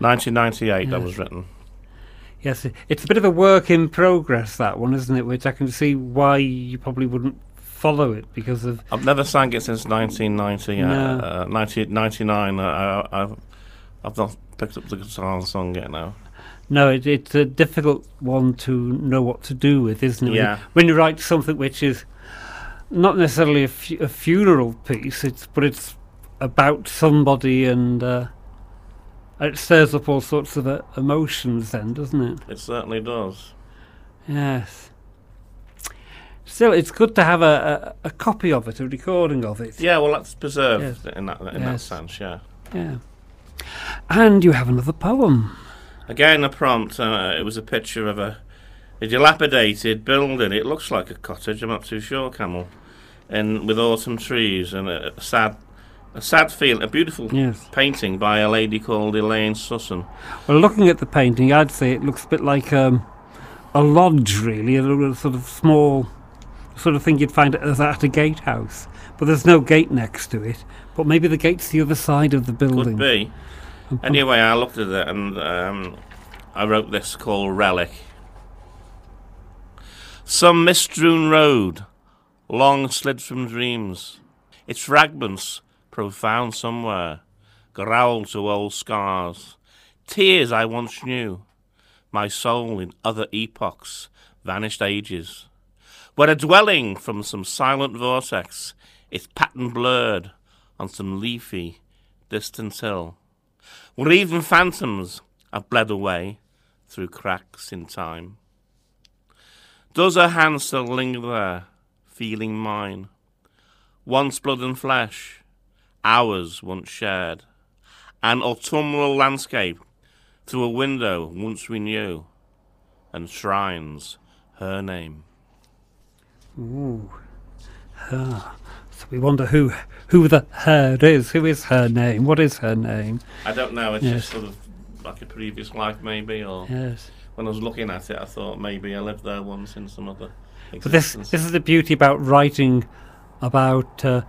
1998 that was written. Yes, it's a bit of a work in progress, that one, isn't it? Which I can see why you probably wouldn't follow it because of. I've never sang it since 1990, uh, No. uh, 1999. Uh, I, I've, I've not picked up the guitar and sung it now. No, it, it's a difficult one to know what to do with, isn't it? Yeah. When you write something which is not necessarily a, fu- a funeral piece, it's but it's about somebody and uh, it stirs up all sorts of uh, emotions. Then, doesn't it? It certainly does. Yes. Still, it's good to have a, a, a copy of it, a recording of it. Yeah, well, that's preserved Yes. in that in that sense. Yeah. Yeah. And you have another poem. Again, a prompt. Uh, it was a picture of a, a dilapidated building. It looks like a cottage. I'm not too sure, Camel. And with autumn trees and a, a sad, a sad feel. A beautiful Yes. painting by a lady called Elaine Susson. Well, looking at the painting, I'd say it looks a bit like um, a lodge, really, a sort of small sort of thing you'd find at at a gatehouse. But there's no gate next to it. But maybe the gate's the other side of the building. Could be. Anyway, I looked at it and um, I wrote this called Relic. Some mist-strewn road, long slid from dreams, its fragments profound somewhere, growl to old scars, tears I once knew, my soul in other epochs, vanished ages, where a dwelling from some silent vortex, its pattern blurred on some leafy, distant hill. Where even phantoms have bled away through cracks in time. Does her hand still linger there, feeling mine? Once blood and flesh, hours once shared, an autumnal landscape through a window once we knew, and shrines her name. Ooh. Ah. So we wonder who who the her is. Who is her name? What is her name? I don't know, it's Yes. just sort of like a previous life, maybe, or Yes. when I was looking at it, I thought maybe I lived there once in some other But this this is the beauty about writing about uh,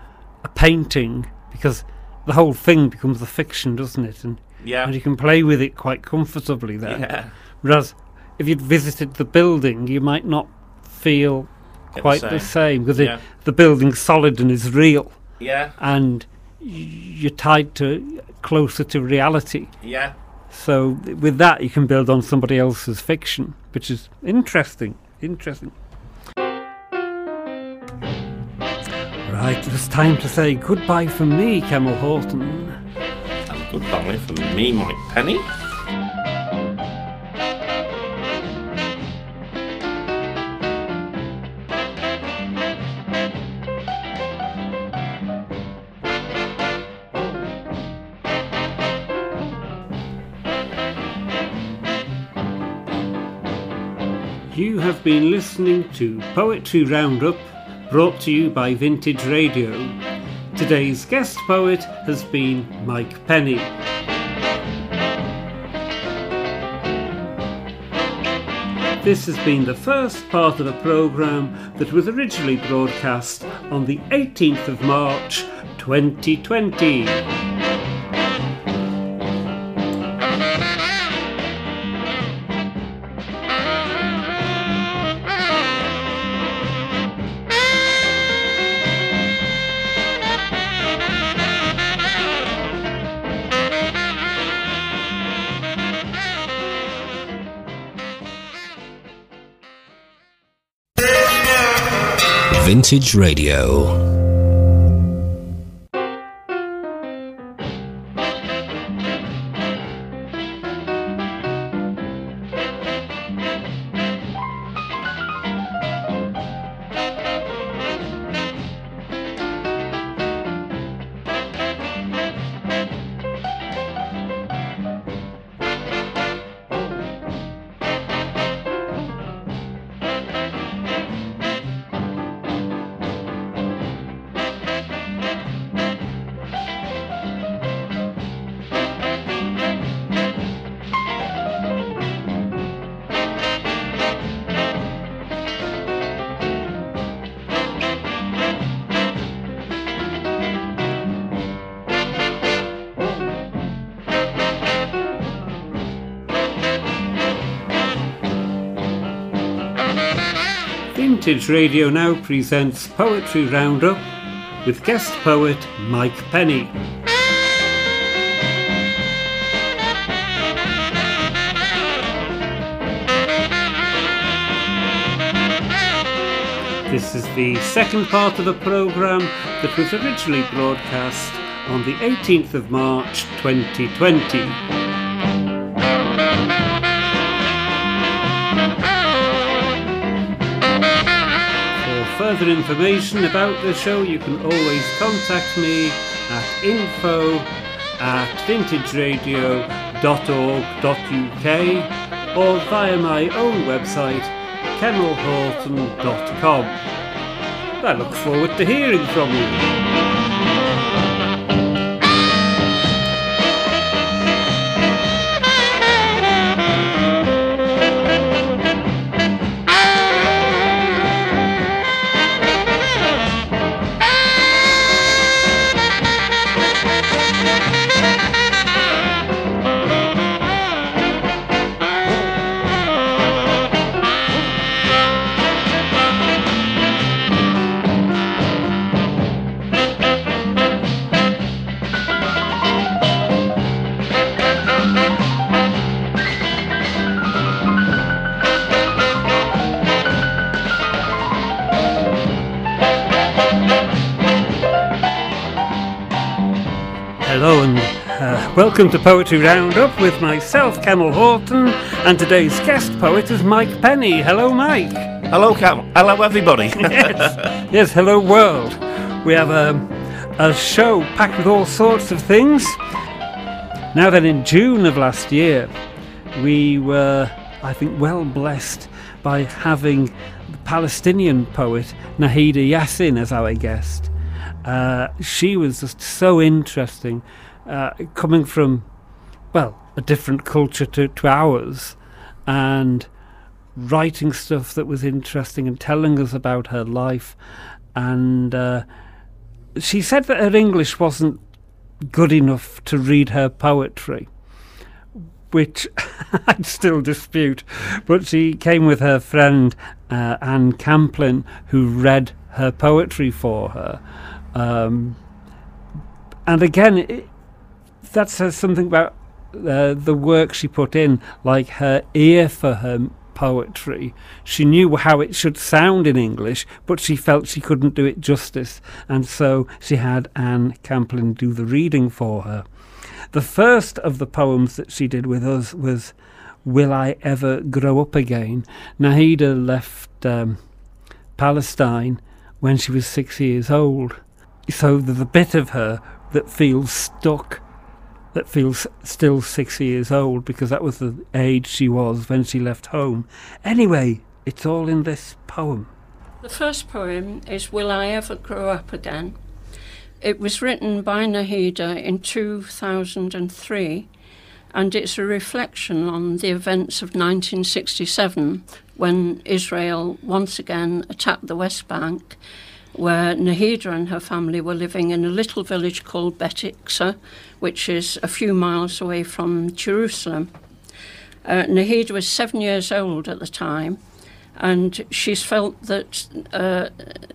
a painting because the whole thing becomes a fiction, doesn't it? And Yeah. and you can play with it quite comfortably there. Yeah. Whereas if you'd visited the building, you might not feel Get quite the same. because Yeah. the building's solid and is real. Yeah. And you're tied to closer to reality. Yeah. So with that, you can build on somebody else's fiction, which is interesting. Interesting. Right, it's time to say goodbye for me, Camel Horton. And goodbye for me, Mike Penny. You have been listening to Poetry Roundup, brought to you by Vintage Radio. Today's guest poet has been Mike Penny. This has been the first part of a programme that was originally broadcast on the 18th of March 2020. Vintage Radio. Vintage Radio now presents Poetry Roundup with guest poet Mike Penny. This is the second part of the programme that was originally broadcast on the 18th of March 2020. Further information about the show, you can always contact me at info at vintageradio.org.uk or via my own website, kennelhorton.com. I look forward to hearing from you. Welcome to Poetry Roundup with myself, Carmel Horton, and today's guest poet is Mike Penny. Hello, Mike. Hello, Cam. Hello, everybody. yes. yes, hello, world. We have a, a show packed with all sorts of things. Now then, in June of last year, we were, I think, well blessed by having the Palestinian poet Nahida Yassin as our guest. Uh, she was just so interesting, uh, coming from, well, a different culture to, to ours, and writing stuff that was interesting and telling us about her life. And uh, she said that her English wasn't good enough to read her poetry, which I'd still dispute. But she came with her friend uh, Anne Camplin, who read her poetry for her. Um, and again, that says something about uh, the work she put in, like her ear for her poetry. She knew how it should sound in English, but she felt she couldn't do it justice, and so she had Anne Camplin do the reading for her. The first of the poems that she did with us was Will I Ever Grow Up Again? Nahida left um, Palestine when she was six years old. So a bit of her that feels stuck, that feels still six years old because that was the age she was when she left home. Anyway, it's all in this poem. The first poem is Will I Ever Grow Up Again? It was written by Nahida in 2003 and it's a reflection on the events of 1967 when Israel once again attacked the West Bank where Nahida and her family were living in a little village called Beit Iksa, which is a few miles away from Jerusalem. Uh, Nahida was seven years old at the time, and she's felt that uh,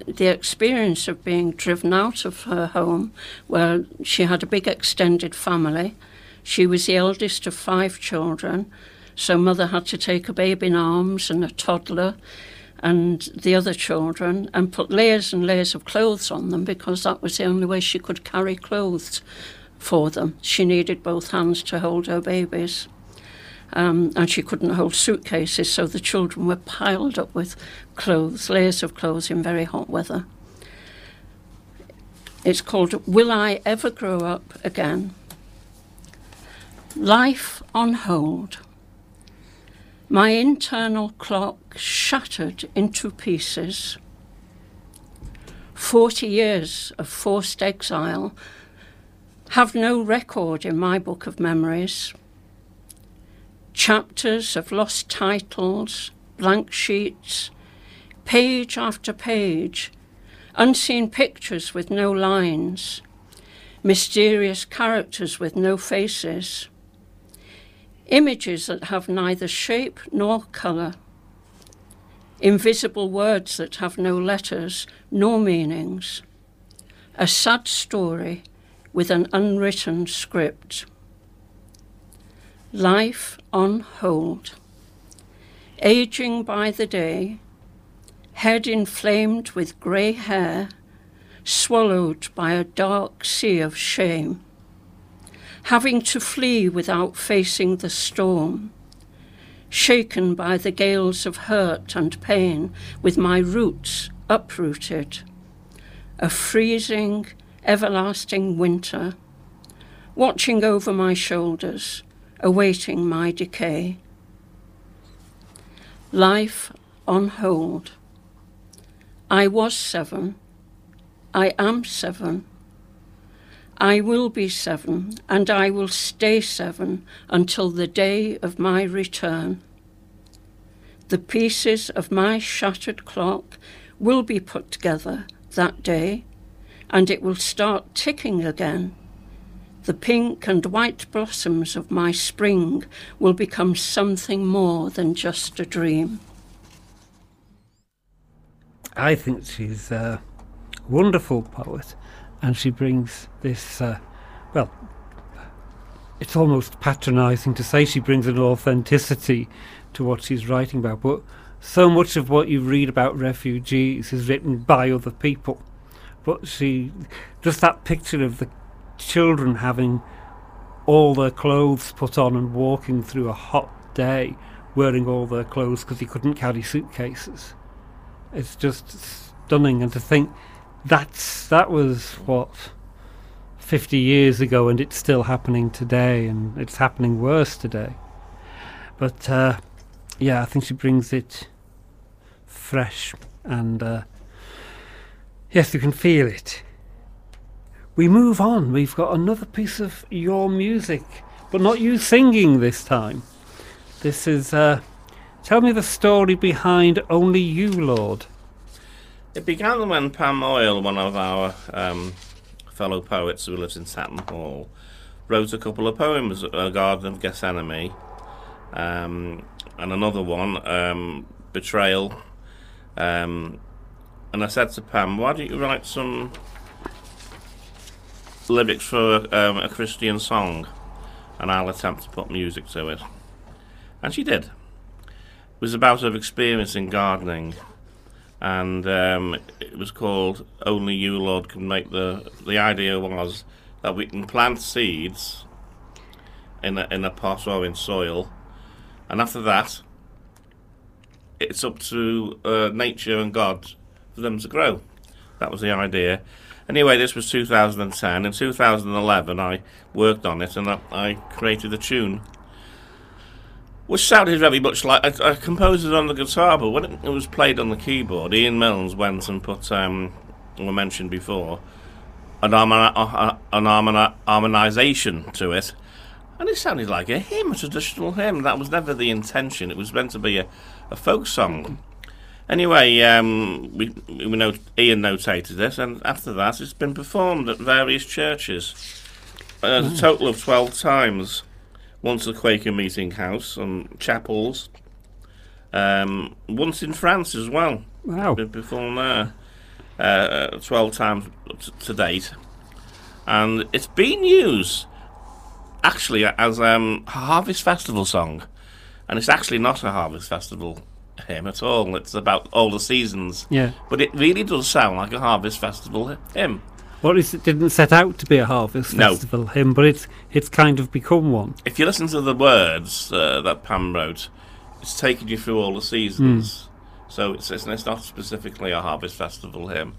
the experience of being driven out of her home, where she had a big extended family, she was the eldest of five children, so mother had to take a baby in arms and a toddler and the other children and put layers and layers of clothes on them because that was the only way she could carry clothes for them. She needed both hands to hold her babies. Um, and she couldn't hold suitcases, so the children were piled up with clothes, layers of clothes in very hot weather. It's called Will I Ever Grow Up Again? Life on hold. My internal clock shattered into pieces. Forty years of forced exile have no record in my book of memories. Chapters of lost titles, blank sheets, page after page, unseen pictures with no lines, mysterious characters with no faces images that have neither shape nor colour, invisible words that have no letters nor meanings, a sad story with an unwritten script. Life on hold, aging by the day, head inflamed with grey hair, swallowed by a dark sea of shame, having to flee without facing the storm, shaken by the gales of hurt and pain, with my roots uprooted, a freezing, everlasting winter, watching over my shoulders, awaiting my decay. Life on hold. I was seven. I am seven. I will be seven, and I will stay seven until the day of my return. The pieces of my shattered clock will be put together that day, and it will start ticking again. The pink and white blossoms of my spring will become something more than just a dream. I think she's a wonderful poet, and she brings this. Uh, well, it's almost patronising to say she brings an authenticity to what she's writing about, but so much of what you read about refugees is written by other people. But she, just that picture of the children having all their clothes put on and walking through a hot day wearing all their clothes because they couldn't carry suitcases. It's just stunning, and to think that's that was what 50 years ago, and it's still happening today, and it's happening worse today. But uh, yeah, I think she brings it fresh, and uh, yes, you can feel it. We move on. We've got another piece of your music, but not you singing this time. This is. Uh, tell me the story behind Only You, Lord. It began when Pam Oyle, one of our um, fellow poets who lives in Saturn Hall, wrote a couple of poems, A Garden of Gethsemane, um, and another one, um, Betrayal. Um, and I said to Pam, why don't you write some lyrics for um, a Christian song, and I'll attempt to put music to it. And she did. It was about her experience in gardening, and um, it was called "Only You, Lord, Can Make the." The idea was that we can plant seeds in a, in a pot or in soil, and after that, it's up to uh, nature and God for them to grow. That was the idea. Anyway, this was 2010. In 2011, I worked on it and I, I created a tune. Which sounded very much like I, composed it on the guitar, but when it, was played on the keyboard, Ian Milnes went and put, um, we mentioned before, an, harmoni- an harmoni- harmonisation to it, and it sounded like a hymn, a traditional hymn. That was never the intention. It was meant to be a, a folk song. Anyway, um, we, we know Ian notated this, and after that, it's been performed at various churches, uh, a total of twelve times. Once at Quaker Meeting House and chapels. Um, once in France as well. Wow! Performed there uh, twelve times t- to date, and it's been used actually as um, a harvest festival song, and it's actually not a harvest festival hymn at all. It's about all the seasons. Yeah. But it really does sound like a harvest festival hymn. Well, it didn't set out to be a harvest No. festival hymn, but it's it's kind of become one. If you listen to the words uh, that Pam wrote, it's taking you through all the seasons. So it's, it's it's not specifically a harvest festival hymn.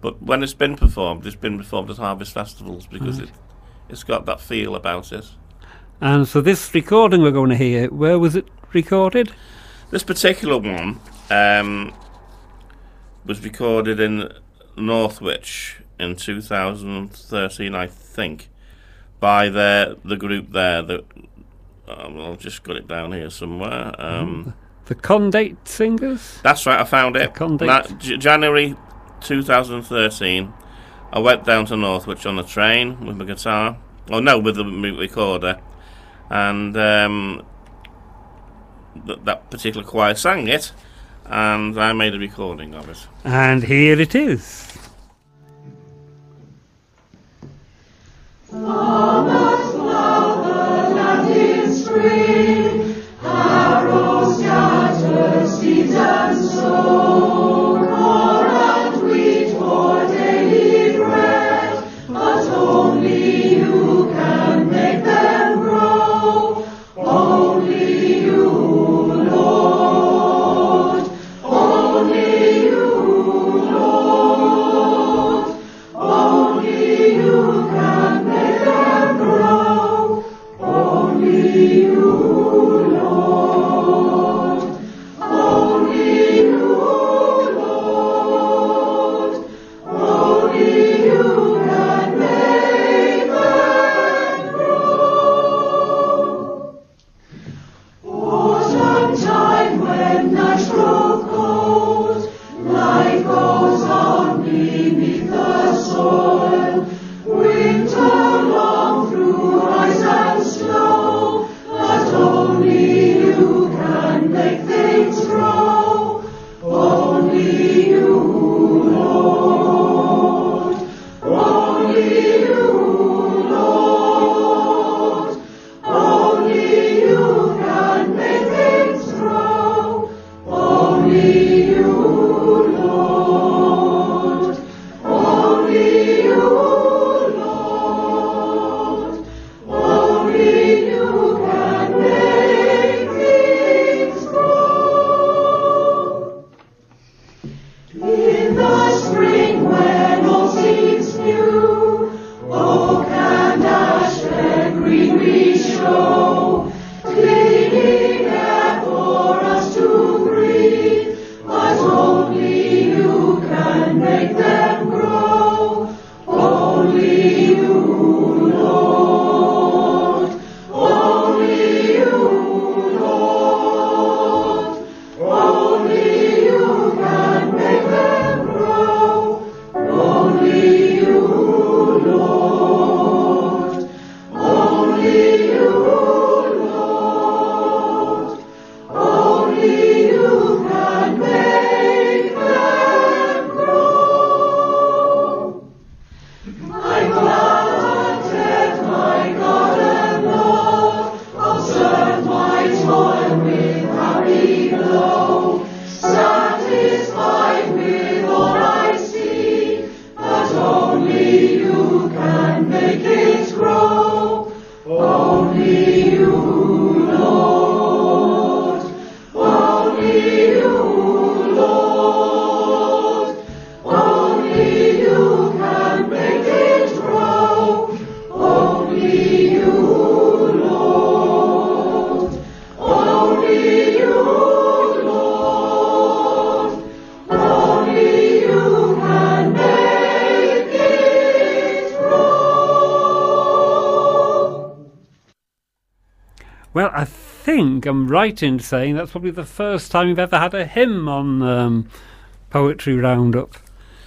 But when it's been performed, it's been performed at harvest festivals because Right. it it's got that feel about it. And so this recording we're going to hear, where was it recorded? This particular one um, was recorded in Northwich in 2013, I think, by the the group there. That um, I'll just got it down here somewhere. Um, The Condate Singers? That's right, I found it. Condate. Na- J- January 2013. I went down to Northwich on a train with my guitar. Oh no, with the recorder, and um, th- that particular choir sang it. and I made a recording of it. And here it is. Farmers plough the land in spring, think I'm right in saying that's probably the first time we've ever had a hymn on um, Poetry Roundup.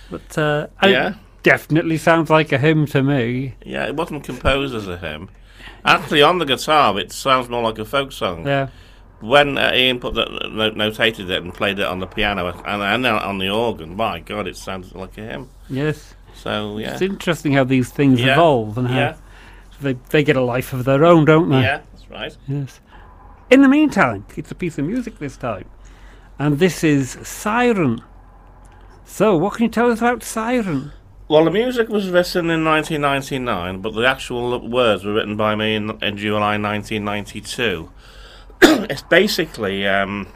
But uh, Yeah. it definitely sounds like a hymn to me. Yeah, it wasn't composed as a hymn. Actually, on the guitar, it sounds more like a folk song. Yeah. When uh, Ian put the, no, notated it and played it on the piano and, and then on the organ, my God, it sounds like a hymn. Yes. So yeah, It's interesting how these things Yeah. evolve and how Yeah. they, they get a life of their own, don't they? yeah, that's right. Yes. In the meantime, it's a piece of music this time. And this is Siren. So, what can you tell us about Siren? Well, the music was written in 1999, but the actual words were written by me in, in July 1992. it's basically um,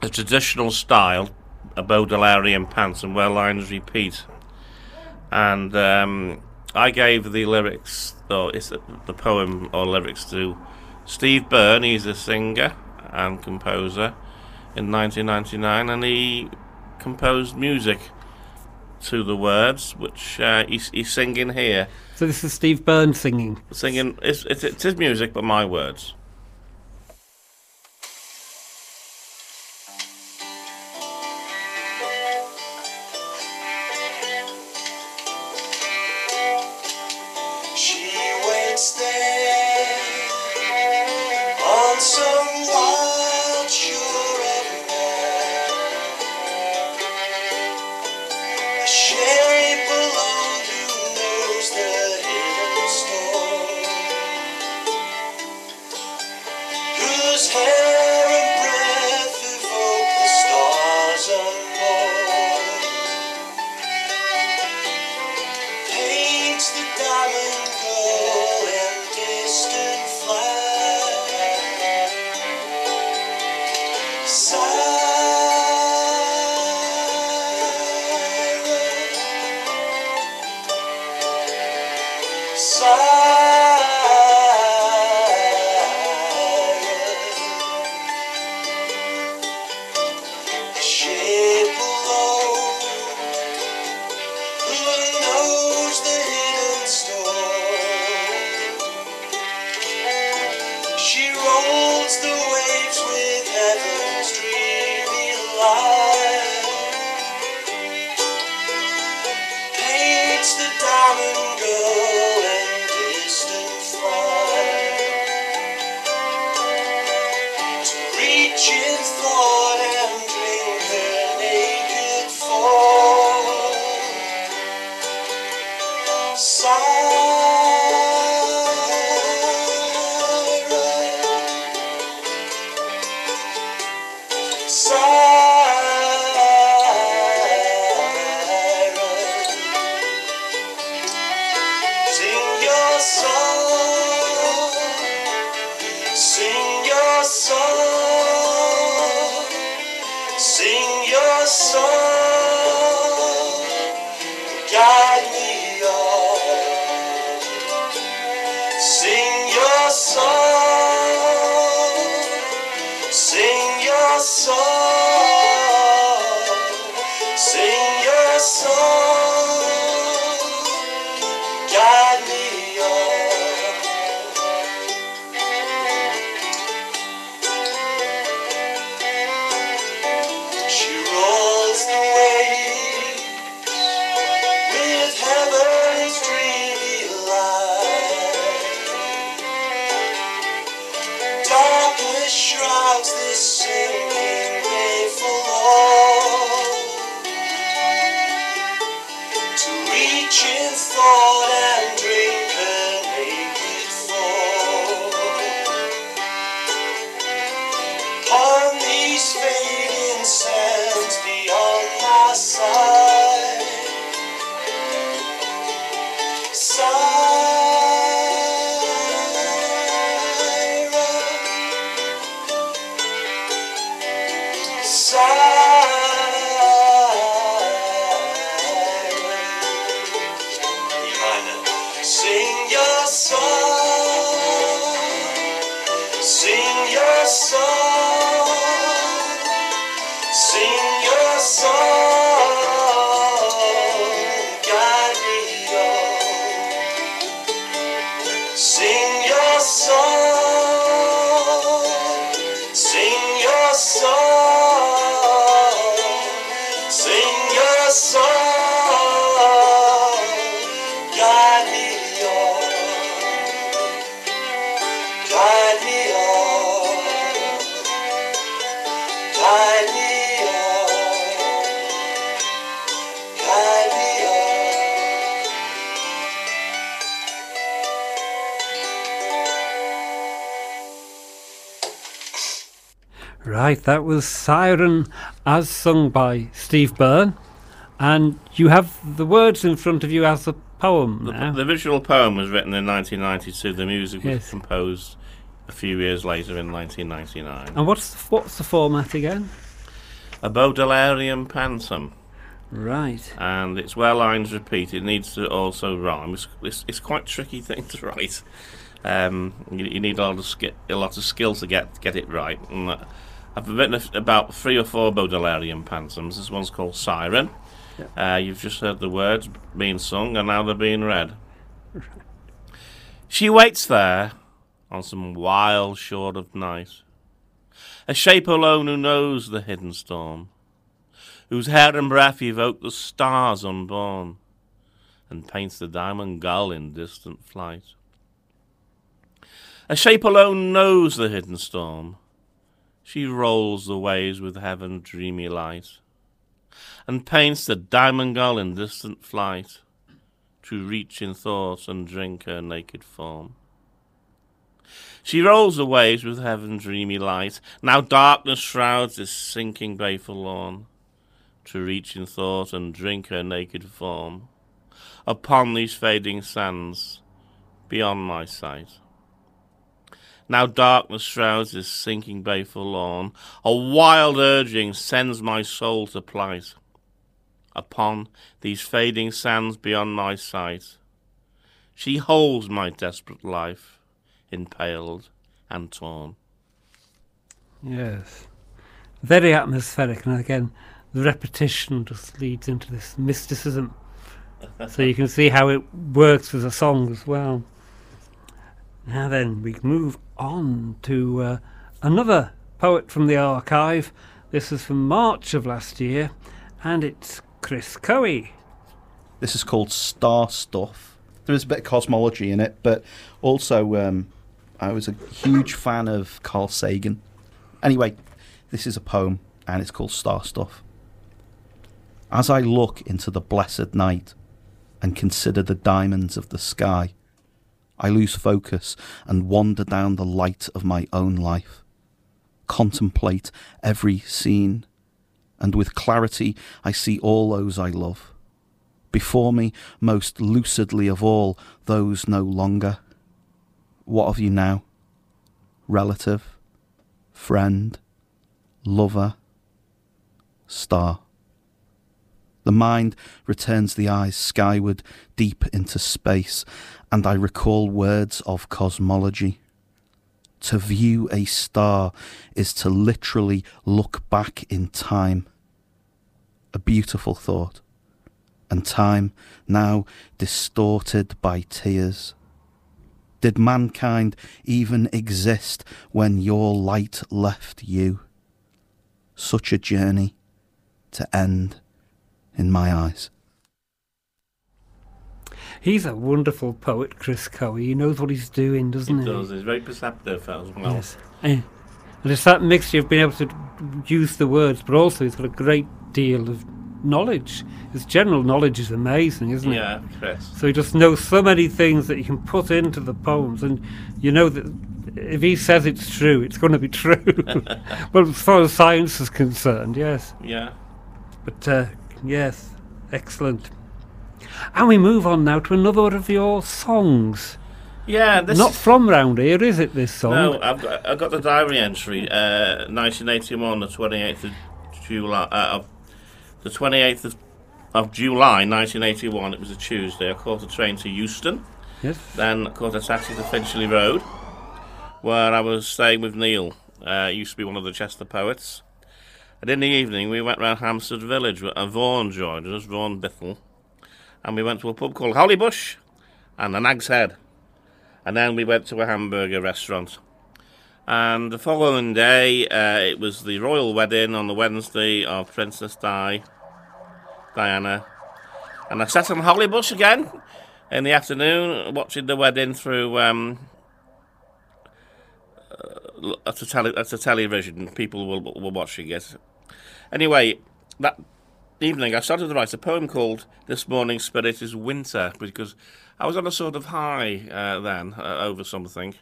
a traditional style, a Baudelairean pantoum where lines repeat. And um, I gave the lyrics, or the poem or lyrics to Steve Byrne. He's a singer and composer in 1999, and he composed music to the words, which uh, he's, he's singing here. So, this is Steve Byrne singing. Singing, it's, it's, it's his music, but my words. Right, that was Siren as sung by Steve Byrne. And you have the words in front of you as a poem The, the original poem was written in 1992. The music was Yes. composed a few years later in 1999. And what's the, what's the format again? A Baudelairean pantoum. Right. And it's where lines repeat. It needs to also rhyme. It's, it's, it's quite a tricky thing to write. Um, you, you need a lot of ski- a lot of skill to get get it right. And uh, I've written about three or four Baudelairean pantoums. This one's called Siren. Uh, you've just heard the words being sung, and now they're being read. She waits there on some wild shore of night, a shape alone who knows the hidden storm, whose hair and breath evoke the stars unborn, and paints the diamond gull in distant flight. A shape alone knows the hidden storm. She rolls the waves with heaven's dreamy light, and paints the diamond gull in distant flight, to reach in thought and drink her naked form. She rolls the waves with heaven's dreamy light. Now darkness shrouds this sinking bay forlorn, to reach in thought and drink her naked form. Upon these fading sands, beyond my sight. Now darkness shrouds this sinking bay forlorn. A wild urging sends my soul to plight. Upon these fading sands beyond my sight. She holds my desperate life, impaled and torn. Yes. Very atmospheric, and again, the repetition just leads into this mysticism. so you can see how it works as a song as well. Now then, we move on to uh, another poet from the archive. This is from March of last year, and it's Chris Coey. This is called Star Stuff. There is a bit of cosmology in it, but also um, I was a huge fan of Carl Sagan. Anyway, this is a poem and it's called Star Stuff. As I look into the blessed night and consider the diamonds of the sky, I lose focus and wander down the light of my own life, contemplate every scene, and with clarity I see all those I love. Before me, most lucidly of all, those no longer. What of you now? Relative, friend, lover, star. The mind returns the eyes skyward, deep into space, and I recall words of cosmology. To view a star is to literally look back in time. A beautiful thought, and time now distorted by tears. Did mankind even exist when your light left you? Such a journey to end in my eyes. He's a wonderful poet, Chris Cowie. He knows what he's doing, doesn't he? He does. He's very perceptive as well. Yes. Eh, And it's that mixture of being able to use the words, but also he's got a great deal of knowledge. His general knowledge is amazing, isn't it? Yeah, Chris. So he just knows so many things that he can put into the poems, and you know that if he says it's true, it's going to be true. well, as far as science is concerned, yes. Yeah. But uh, yes, excellent. And we move on now to another of your songs. Yeah, this Not from round here, is it? This song? No, I've got, I've got the diary entry. Uh, 1981, the 28th of July. Uh, of the 28th of, of July, 1981. It was a Tuesday. I caught a train to Euston. Yes. Then I caught a taxi to Finchley Road, where I was staying with Neil. Uh, he used to be one of the Chester poets. And in the evening, we went round Hampstead Village. And Vaughan joined us, Vaughan Biffle. And we went to a pub called Hollybush and the Nag's Head. And then we went to a hamburger restaurant. And the following day, uh, it was the royal wedding on the Wednesday of Princess Di, Diana. And I sat on Hollybush again in the afternoon, watching the wedding through um, uh, at television. People were, were watching it. Anyway, that evening I started to write a poem called This Morning Spirit is Winter because I was on a sort of high uh, then uh, over something.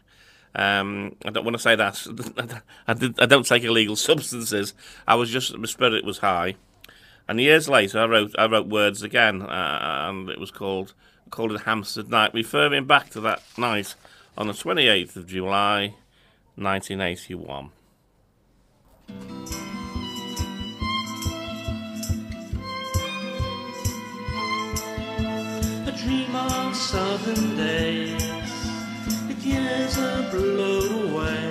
Um, I don't want to say that. I, did, I don't take illegal substances. I was just, my spirit was high. And years later, I wrote, I wrote words again, uh, and it was called, called it Hampstead Night, referring back to that night on the 28th of July, 1981. Dream of southern days, with years are blown away.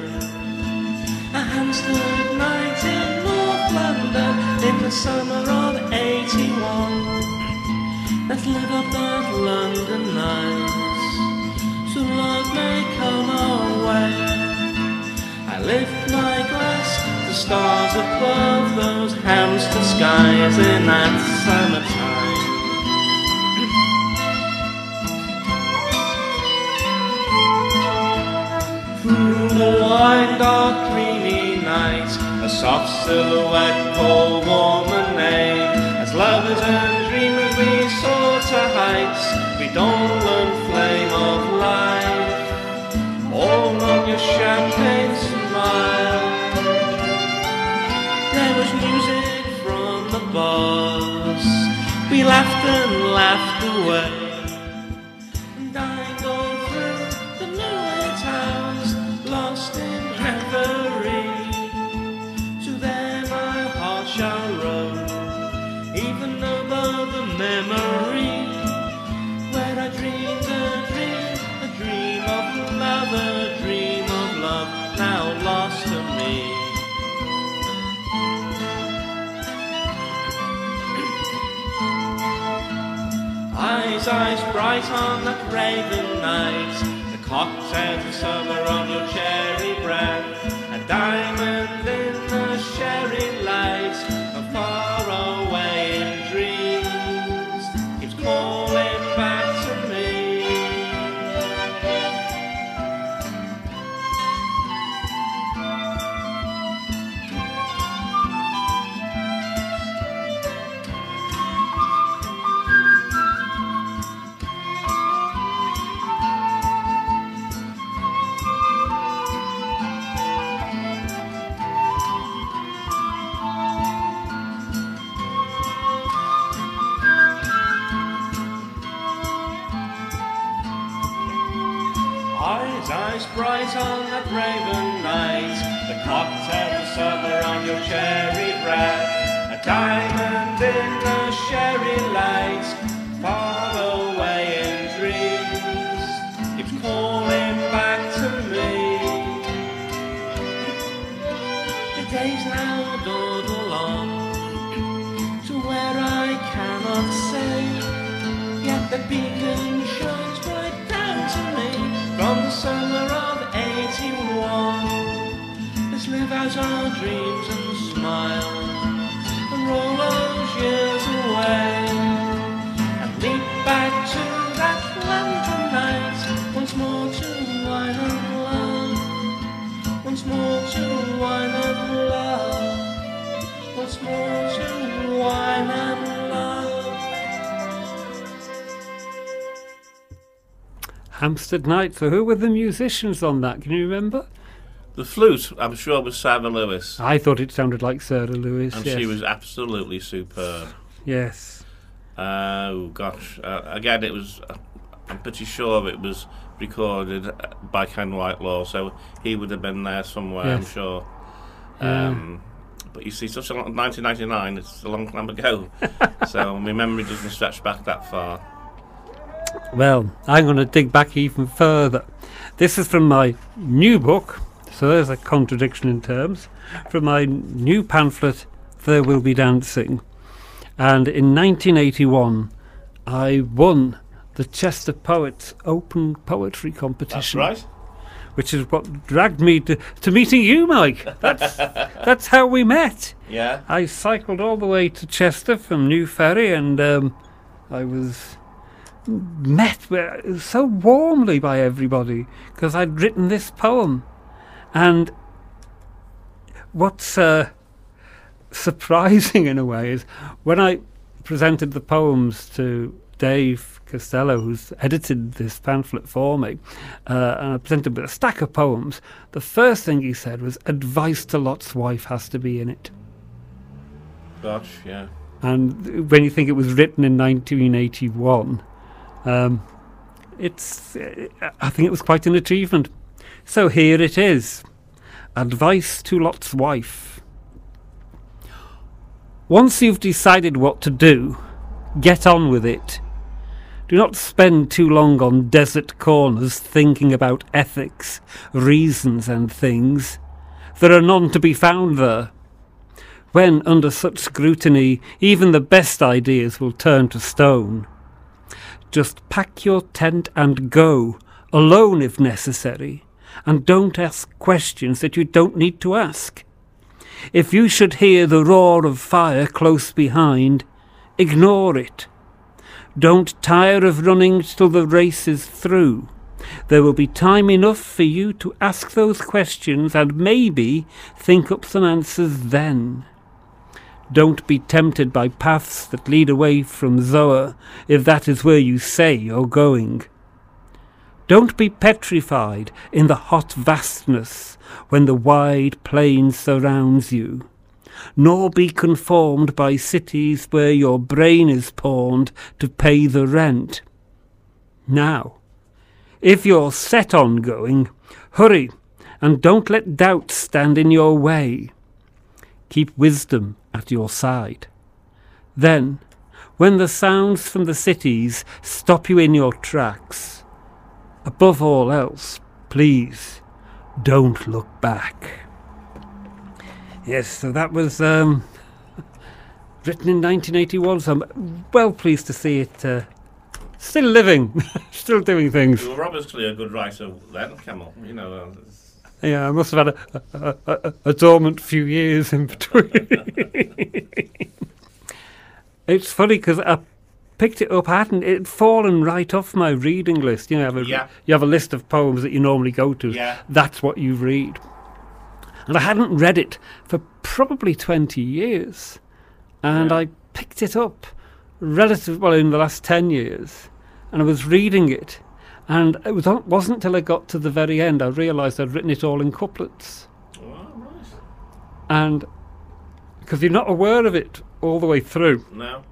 A Hampstead night in North London in the summer of 81. Let's live up that London night, so love may come our way. I lift my glass to stars above those Hampstead skies in that summertime. The wide, dark, dreamy night, a soft silhouette called womanade. As lovers and dreamers we soar to heights, We don't redolent flame of life. All on your champagne smile. There was music from the bars. We laughed and laughed away. Bright on that raven night, the cocktails of summer on your cherry breath, a diamond cocktail summer on your cherry breath, a diamond in the sherry dreams and smile and roll those years away and leap back to that London night once more to wine and love, once more to wine and love, once more to wine and love. Hampstead Night. So who were the musicians on that? Can you remember? The flute, I'm sure, was Sarah Lewis. I thought it sounded like Sarah Lewis. and yes. she was absolutely superb. Yes. Uh, oh gosh! Uh, again, it was. Uh, I'm pretty sure it was recorded uh, by Ken Whitelaw, so he would have been there somewhere. I'm Yes. sure. Yeah. Um, but you see, such a long, 1999. It's a long time ago, so my memory doesn't stretch back that far. Well, I'm going to dig back even further. This is from my new book, so there's a contradiction in terms. From my new pamphlet, There Will Be Dancing. And in 1981, I won the Chester Poets Open Poetry Competition. right. Which is what dragged me to, to meeting you, Mike. That's, that's how we met. Yeah. I cycled all the way to Chester from New Ferry and um, I was met so warmly by everybody because I'd written this poem. And what's uh, surprising in a way is when I presented the poems to Dave Costello, who's edited this pamphlet for me, uh, and I presented with a stack of poems, the first thing he said was, Advice to Lot's wife has to be in it. Gosh, yeah. And when you think it was written in 1981, um, it's I think it was quite an achievement. So here it is. Advice to Lot's wife. Once you've decided what to do, get on with it. Do not spend too long on desert corners thinking about ethics, reasons, and things. There are none to be found there. When under such scrutiny, even the best ideas will turn to stone. Just pack your tent and go, alone if necessary, and don't ask questions that you don't need to ask. If you should hear the roar of fire close behind, ignore it. Don't tire of running till the race is through. There will be time enough for you to ask those questions and maybe think up some answers then. Don't be tempted by paths that lead away from Zoar if that is where you say you're going. Don't be petrified in the hot vastness when the wide plain surrounds you, nor be conformed by cities where your brain is pawned to pay the rent. Now, if you're set on going, hurry and don't let doubt stand in your way. Keep wisdom at your side. Then, when the sounds from the cities stop you in your tracks, above all else, please don't look back. Yes, so that was um, written in 1981, so I'm well pleased to see it uh, still living, still doing things. You were obviously a good writer then, Carmel. You know. Uh, Yeah, I must have had a, a, a, a, a dormant few years in between. it's funny because I picked it up, hadn't it had fallen right off my reading list. You know, you have a, Yeah. you have a list of poems that you normally go to. Yeah. That's what you read. And I hadn't read it for probably 20 years. And I picked it up relative well in the last 10 years. And I was reading it. And it was, wasn't until I got to the very end I realised I'd written it all in couplets. And because you're not aware of it all the way through. No.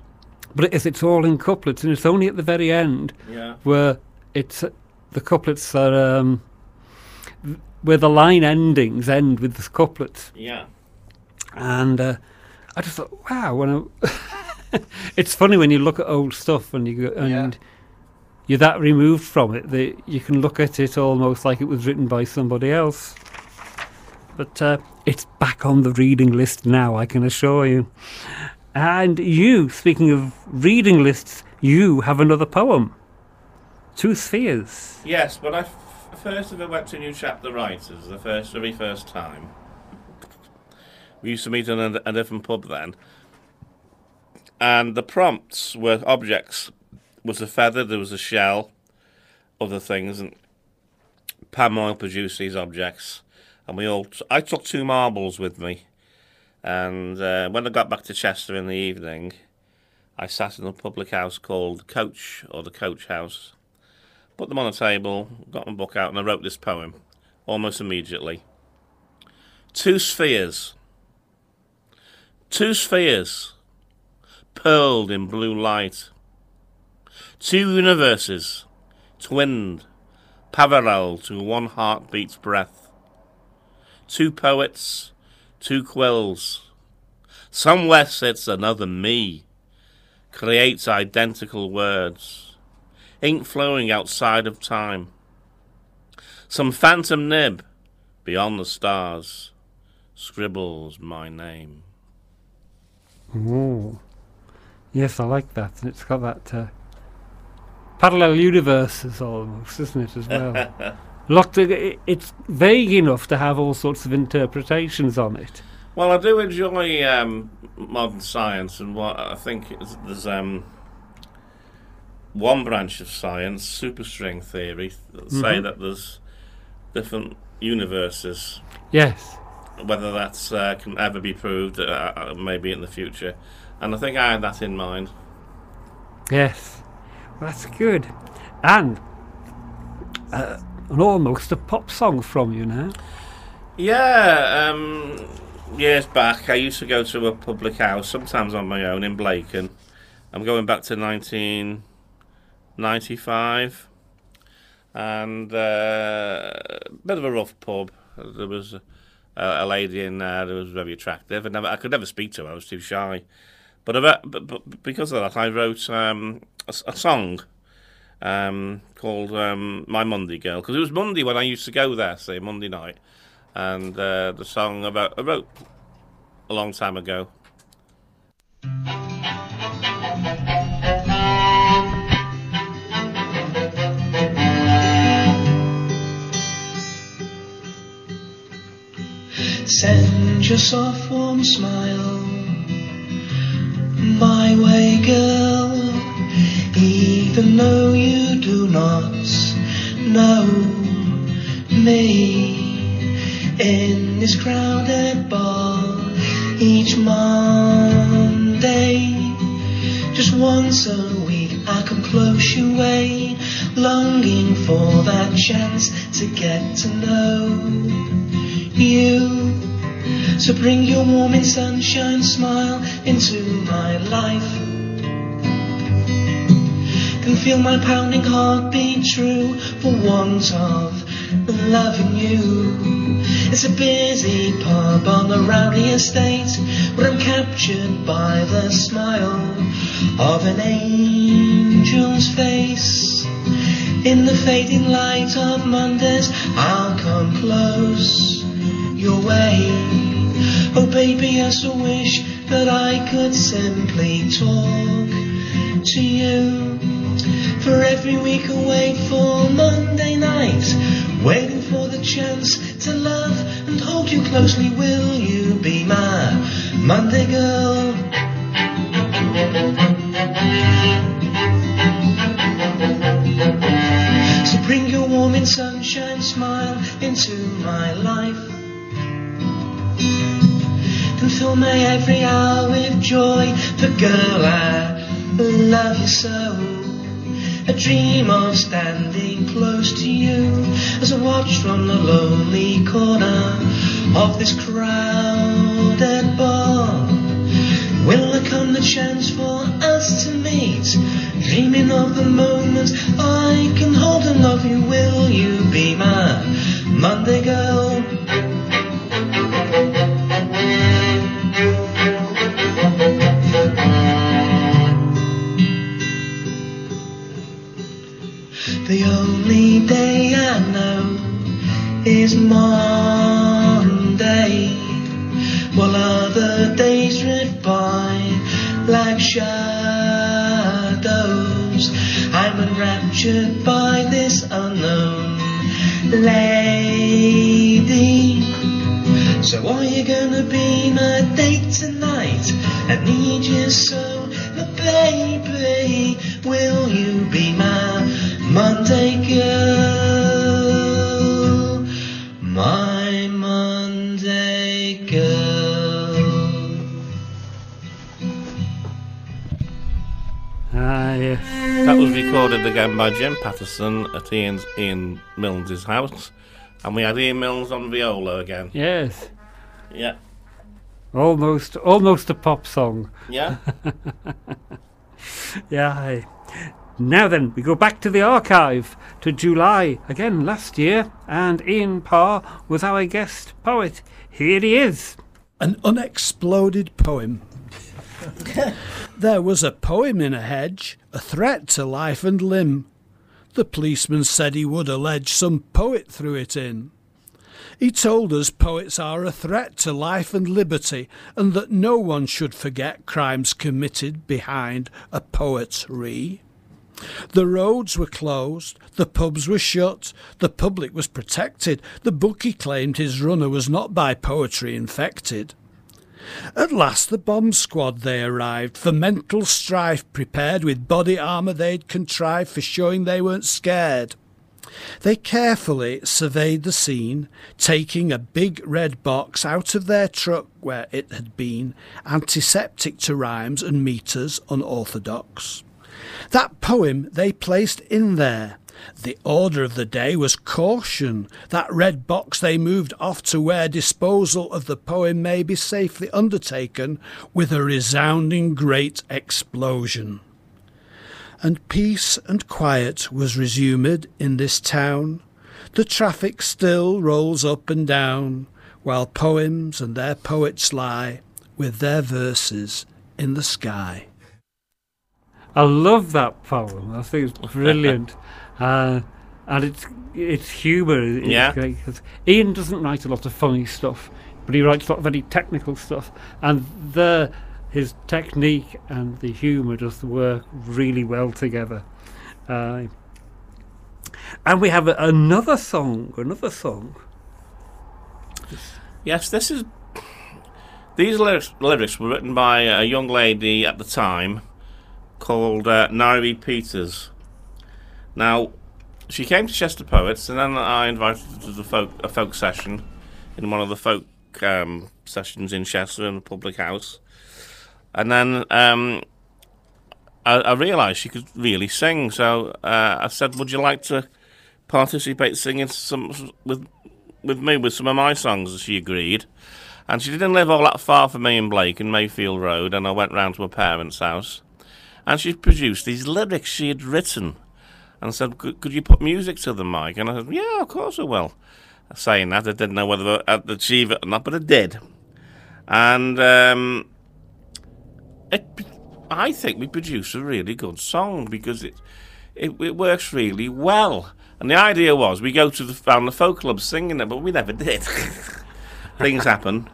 But it is, it's all in couplets, and it's only at the very end Yeah. where it's the couplets are um, where the line endings end with the couplets. Yeah. And uh, I just thought, wow, when I it's funny when you look at old stuff and you go, and you're that removed from it that you can look at it almost like it was written by somebody else. But uh, it's back on the reading list now, I can assure you. And you, speaking of reading lists, you have another poem. Two spheres. Yes, but I f- first ever went to New Chapter Writers the first, very first time. We used to meet in a, a different pub then, and the prompts were objects. Was a feather, there was a shell, other things, and Pam Oil produced these objects, and we all. I took two marbles with me, and uh, when I got back to Chester in the evening, I sat in a public house called Coach or the Coach House put them on a table, got my book out, and I wrote this poem almost immediately. Two spheres. Two spheres, pearled in blue light. Two universes, twinned, parallel to one heartbeat's breath. Two poets, two quills. Somewhere sits another me, creates identical words ink flowing outside of time. Some phantom nib beyond the stars scribbles my name. Oh, yes, I like that, and it's got that uh, parallel universes almost, isn't it, as well? Lot of, it's vague enough to have all sorts of interpretations on it. Well, I do enjoy um, modern science, and what I think is, there's um, one branch of science, superstring theory, that say Mhm. that there's different universes. Yes. Whether that's uh, can ever be proved, uh, uh, maybe in the future, and I think I had that in mind. Yes, that's good. And uh, an almost a pop song from you now. Yeah, um, years back, I used to go to a public house, sometimes on my own, in Blacon. I'm going back to 1995, and uh, a bit of a rough pub. There was a, a lady in there that was very attractive, and I could never speak to her. I was too shy. But, but, but because of that, I wrote um, a, a song um, called um, "My Monday Girl" because it was Monday when I used to go there, say Monday night, and uh, the song about I wrote a long time ago. Send your soft warm smile my way, girl, even though you do not know me. In this crowded bar each Monday, just once a week I come close your way, longing for that chance to get to know you. So bring your warming sunshine smile into my life. Can feel my pounding heart beat true for want of loving you. It's a busy pub on the rowdy estate but I'm captured by the smile of an angel's face. In the fading light of Mondays, I'll come close your way. Oh, baby, I so wish that I could simply talk to you. For every week I wait for Monday night, waiting for the chance to love and hold you closely. Will you be my Monday girl? So bring your warming sunshine smile into my life and fill my every hour with joy. For girl, I love you so. A dream of standing close to you as I watch from the lonely corner of this crowded bar. Will there come the chance for us to meet? Dreaming of the moment I can hold and love you. Will you be my Monday girl. Day I know is Monday. While other days drift by like shadows, I'm enraptured by this unknown lady. So are you gonna be my date tonight? I need you so, baby. Again by Jim Patterson at Ian's, Ian Milnes' house. And we had Ian Milnes on viola again. Yes. Yeah. Almost, almost a pop song. Yeah. yeah. aye. Now then, we go back to the archive to July again last year, and Ian Parr was our guest poet. Here he is. An unexploded poem. there was a poem in a hedge, a threat to life and limb. The policeman said he would allege some poet threw it in. He told us poets are a threat to life and liberty, and that no one should forget crimes committed behind a poet's poetry. The roads were closed, the pubs were shut, the public was protected, the bookie claimed his runner was not by poetry infected. At last the bomb squad they arrived, for mental strife prepared with body armour they'd contrived for showing they weren't scared. They carefully surveyed the scene, taking a big red box out of their truck where it had been, antiseptic to rhymes and meters unorthodox. That poem they placed in there. The order of the day was caution. That red box they moved off to where disposal of the poem may be safely undertaken with a resounding great explosion. And peace and quiet was resumed in this town. The traffic still rolls up and down, while poems and their poets lie with their verses in the sky. I love that poem. I think it's brilliant, uh, and it's it's humour. Yeah. great Ian doesn't write a lot of funny stuff, but he writes a lot of very technical stuff, and the his technique and the humour does work really well together. Uh, and we have a, another song, another song. Yes, this is. These lyrics, lyrics were written by a young lady at the time called uh, Nairi Peters. Now, she came to Chester Poets, and then I invited her to the folk, a folk session in one of the folk um, sessions in Chester in a public house. And then um, I, I realised she could really sing, so uh, I said, "Would you like to participate singing some with with me with some of my songs?" And she agreed. And she didn't live all that far from me in Blake in Mayfield Road, and I went round to her parents' house, and she produced these lyrics she had written, and said, "Could, you put music to them, Mike?" And I said, "Yeah, of course I will." Saying that, I didn't know whether I'd achieve it or not, but I did. And um, it, I think we produced a really good song because it, it it works really well. And the idea was we go to the the folk club singing it, but we never did. Things happen.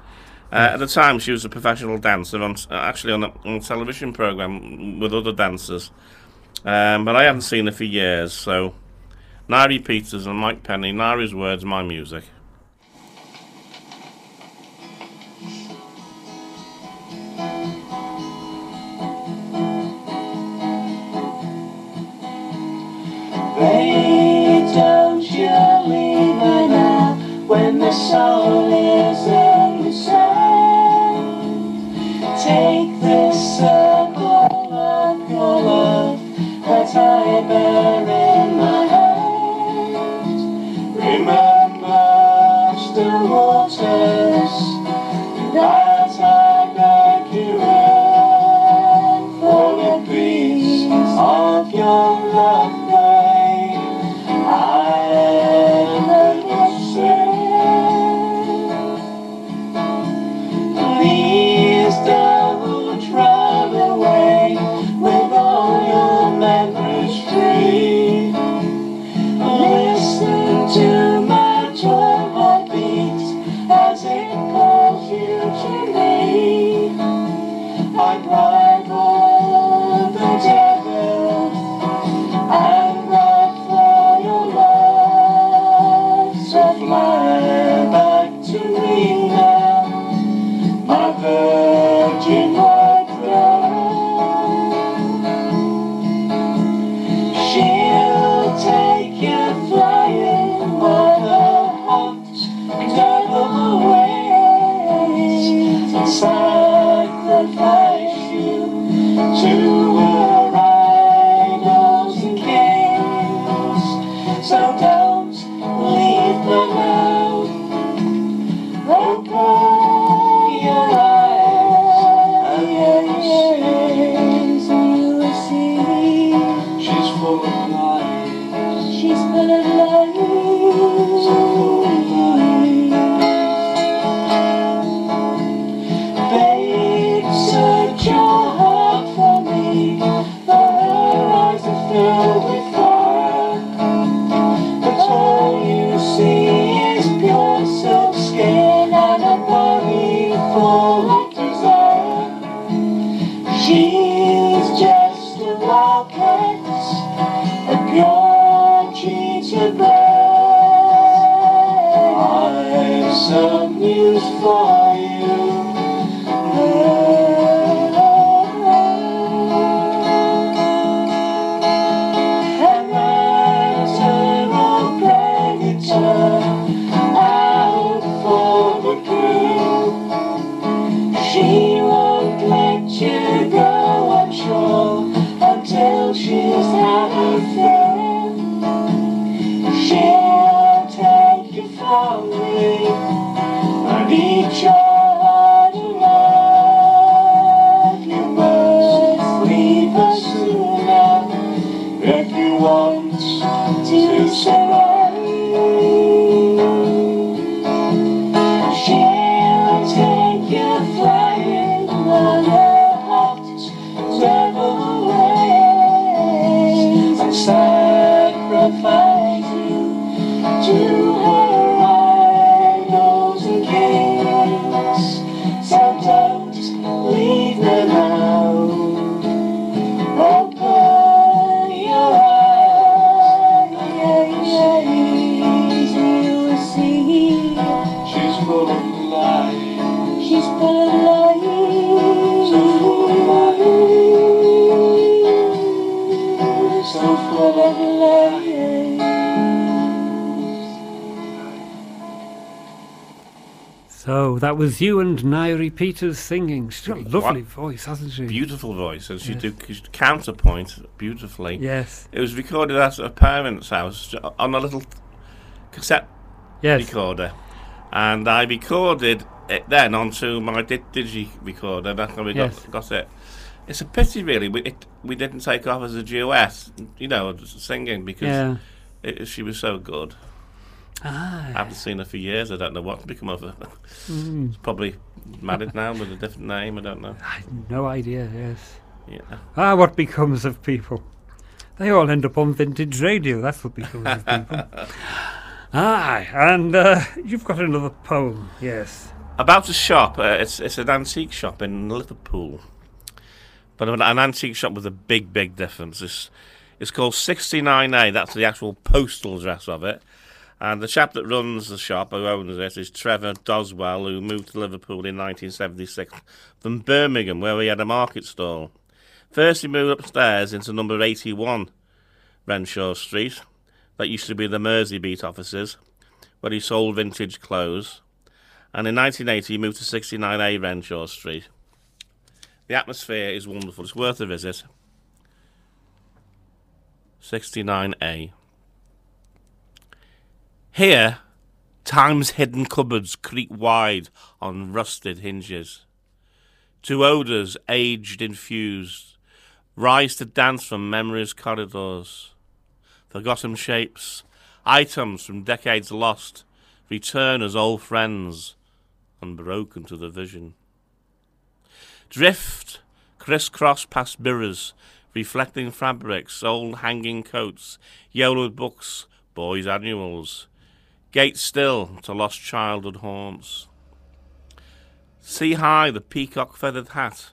Uh, at the time, she was a professional dancer on actually on a, on a television program with other dancers. Um, but I haven't seen her for years. So, Nairi Peters and Mike Penny. Nairi's words, my music. Don't you leave her now when the soul is in the. Take this circle bear in my hand. Remember still waters I beg you for the peace of your love, was you and Nairi Peters singing. She's got a lovely What- voice, hasn't she? Beautiful voice, and she Yes. did counterpoint beautifully. Yes. It was recorded at her parents' house on a little cassette Yes. recorder, and I recorded it then onto my di- digi recorder. That's how we got, got it. It's a pity, really. We it, we didn't take off as a duet, you know, singing because Yeah. it, she was so good. Ah. I haven't seen her for years. I don't know what's become of her. Mm. She's probably married now with a different name. I don't know. No idea, yes. Yeah. Ah, what becomes of people? They all end up on vintage radio. That's what becomes of people. Aye, and uh, you've got another poem, yes. About a shop. Uh, it's it's an antique shop in Liverpool, but an, an antique shop with a big big difference. It's it's called 69A. That's the actual postal address of it. And the chap that runs the shop, who owns it, is Trevor Doswell, who moved to Liverpool in 1976 from Birmingham, where he had a market stall. First, he moved upstairs into number 81 Renshaw Street. That used to be the Merseybeat offices, where he sold vintage clothes. And in 1980, he moved to 69A Renshaw Street. The atmosphere is wonderful. It's worth a visit. 69A. Here, time's hidden cupboards creak wide on rusted hinges. Two odours, aged infused, rise to dance from memory's corridors. Forgotten shapes, items from decades lost, return as old friends, unbroken to the vision. Drift, crisscross past mirrors, reflecting fabrics, old hanging coats, yellowed books, boys' annuals. Gate still to lost childhood haunts. See high the peacock feathered hat,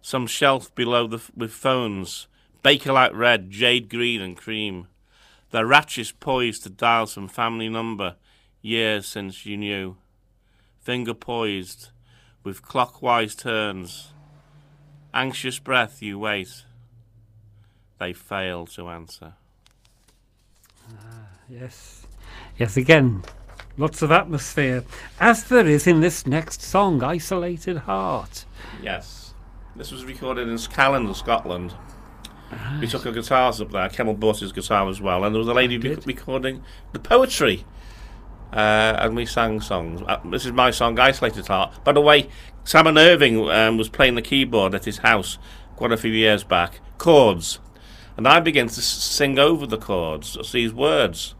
some shelf below the with phones, Bakelite red, jade green and cream. The ratchet poised to dial some family number, years since you knew. Finger poised, with clockwise turns. Anxious breath you wait. They fail to answer. Ah, yes. Yes, again, lots of atmosphere, as there is in this next song, Isolated Heart. Yes. This was recorded in Callander, Scotland. We took our guitars up there. Carmel bought his guitar as well, and there was a lady rec- recording the poetry. Uh, and we sang songs. Uh, this is my song, Isolated Heart. By the way, Simon Irving um, was playing the keyboard at his house quite a few years back, chords. And I began to s- sing over the chords, these words.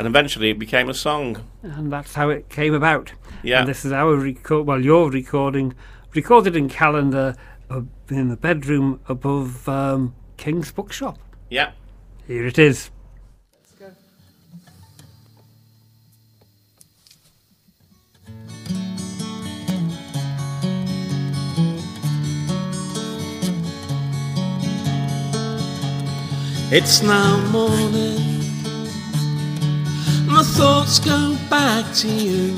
And eventually it became a song. And that's how it came about. Yeah. And this is our record, well, your recording, recorded in Callander uh, in the bedroom above um, King's Bookshop. Yeah. Here it is. It's now morning. My thoughts go back to you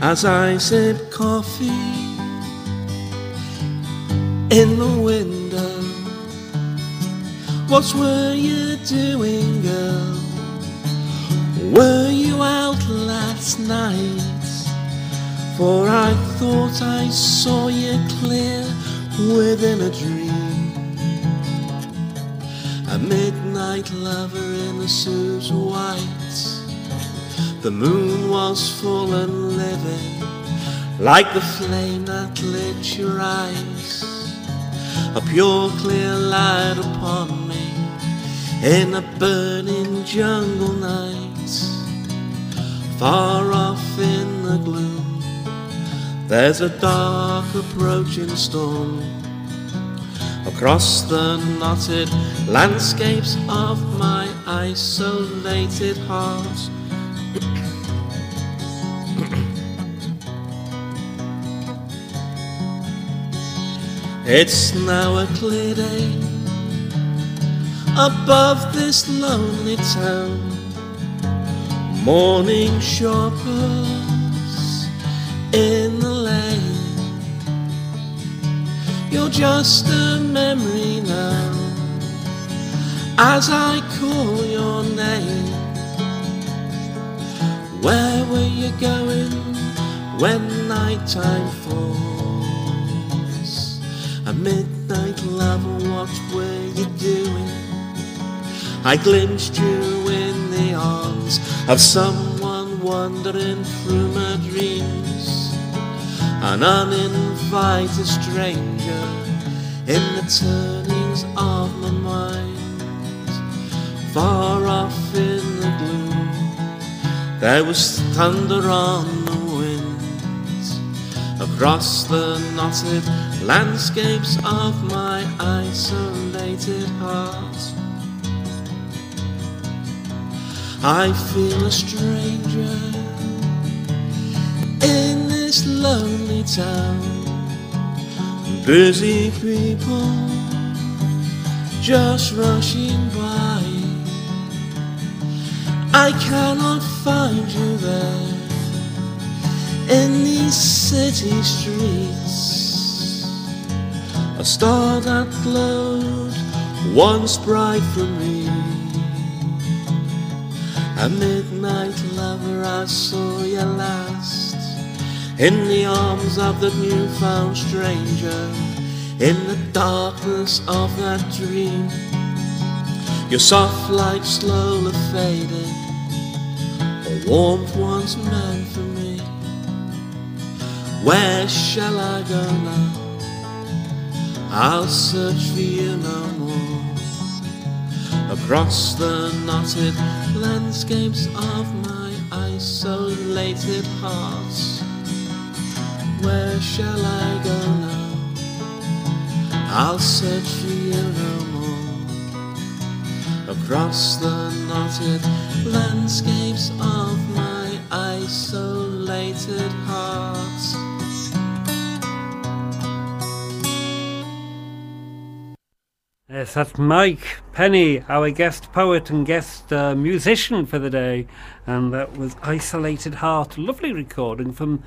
as I sip coffee in the window. What were you doing, girl? Were you out last night? For I thought I saw you clear within a dream. A midnight lover in suit of white. The moon was full and living, like the flame that lit your eyes. A pure, clear light upon me in a burning jungle night. Far off in the gloom, there's a dark approaching storm. Across the knotted landscapes of my isolated heart. It's now a clear day above this lonely town. Morning shoppers in the Just a memory now as I call your name. Where were you going when nighttime falls? A midnight lover, what were you doing? I glimpsed you in the arms of someone wandering through my dreams. An uninvited stranger in the turnings of my mind. Far off in the gloom, there was thunder on the wind. Across the knotted landscapes of my isolated heart. I feel a stranger in this lonely town. Busy people just rushing by. I cannot find you there in these city streets. A star that glowed once bright for me. A midnight lover, I saw you last in the arms of the newfound stranger, in the darkness of that dream. Your soft light slowly faded, a warmth once meant for me. Where shall I go now? I'll search for you no more across the knotted landscapes of my isolated heart. Where shall I go now? I'll search for you no more across the knotted landscapes of my isolated heart. Yes, that's Mike Penny, our guest poet and guest uh, musician for the day. And that was Isolated Heart. Lovely recording from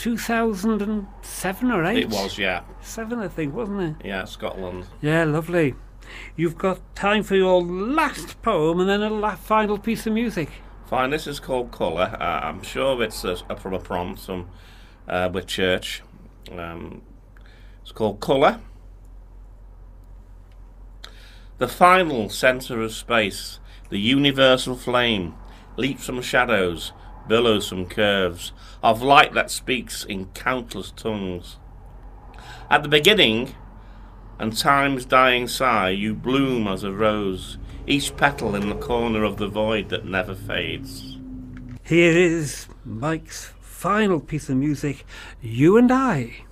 2007 or 8? It was, yeah. 7, I think, wasn't it? Yeah, Scotland. Yeah, lovely. You've got time for your last poem and then a la- final piece of music. Fine, this is called Colour. Uh, I'm sure it's a, a, from a prompt from uh, with church. Um, it's called Colour. The final centre of space, the universal flame, leaps from shadows, billows from curves, of light that speaks in countless tongues. At the beginning, and time's dying sigh, you bloom as a rose, each petal in the corner of the void that never fades. Here is Mike's final piece of music, You and I.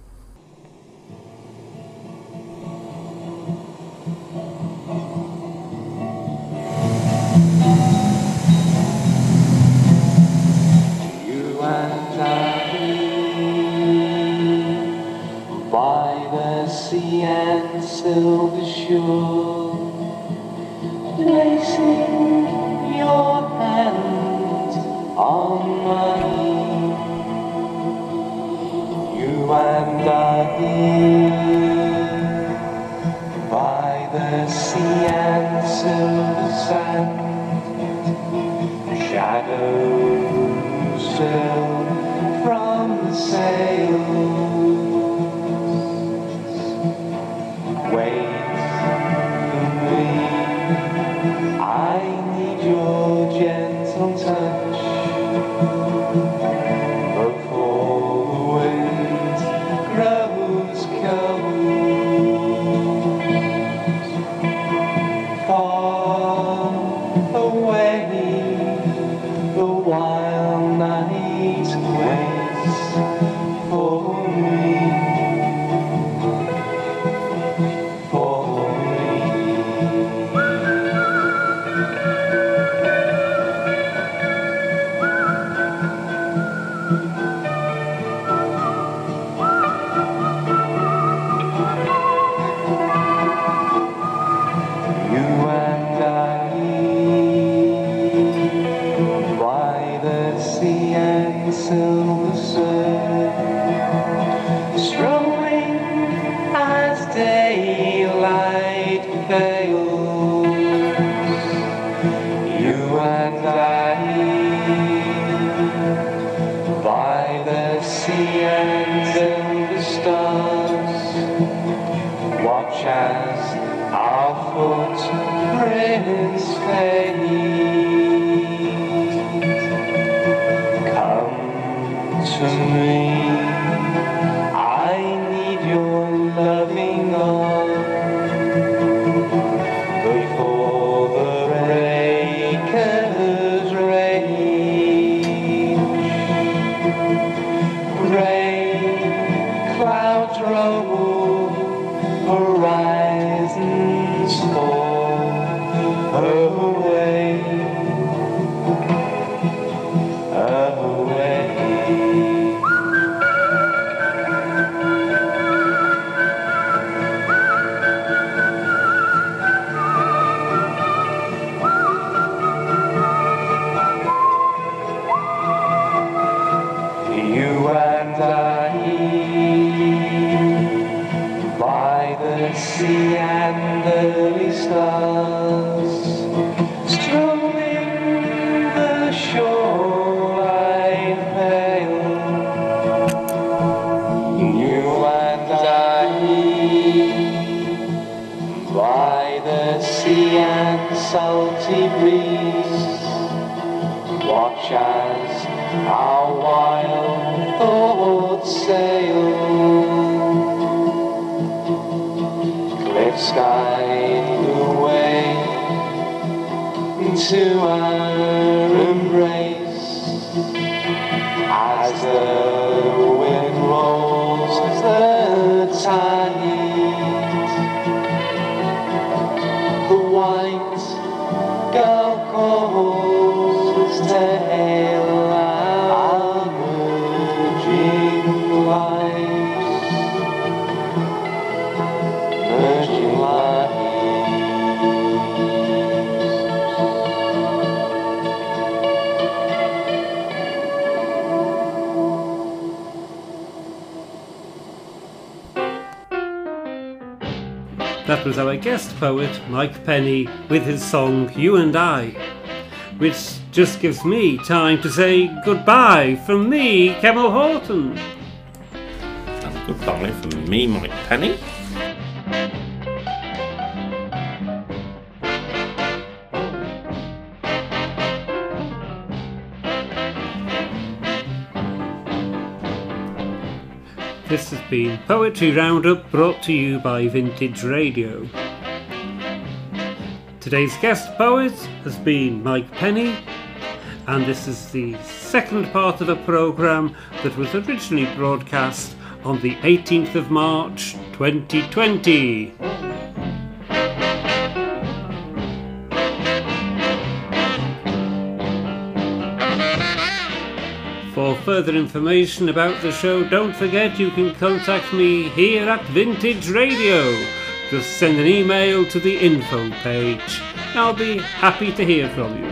and silver shore, placing your hand on mine. You and I here by the sea and silver sand, shadows fell from the sails. gentle touch. Poet, Mike Penny, with his song You and I, which just gives me time to say goodbye from me, Carmel Horton. And goodbye from me, Mike Penny. This has been Poetry Roundup brought to you by Vintage Radio. Today's guest poet has been Mike Penny, and this is the second part of a programme that was originally broadcast on the 18th of March 2020. For further information about the show, don't forget you can contact me here at Vintage Radio. Just send an email to the info page. I'll be happy to hear from you.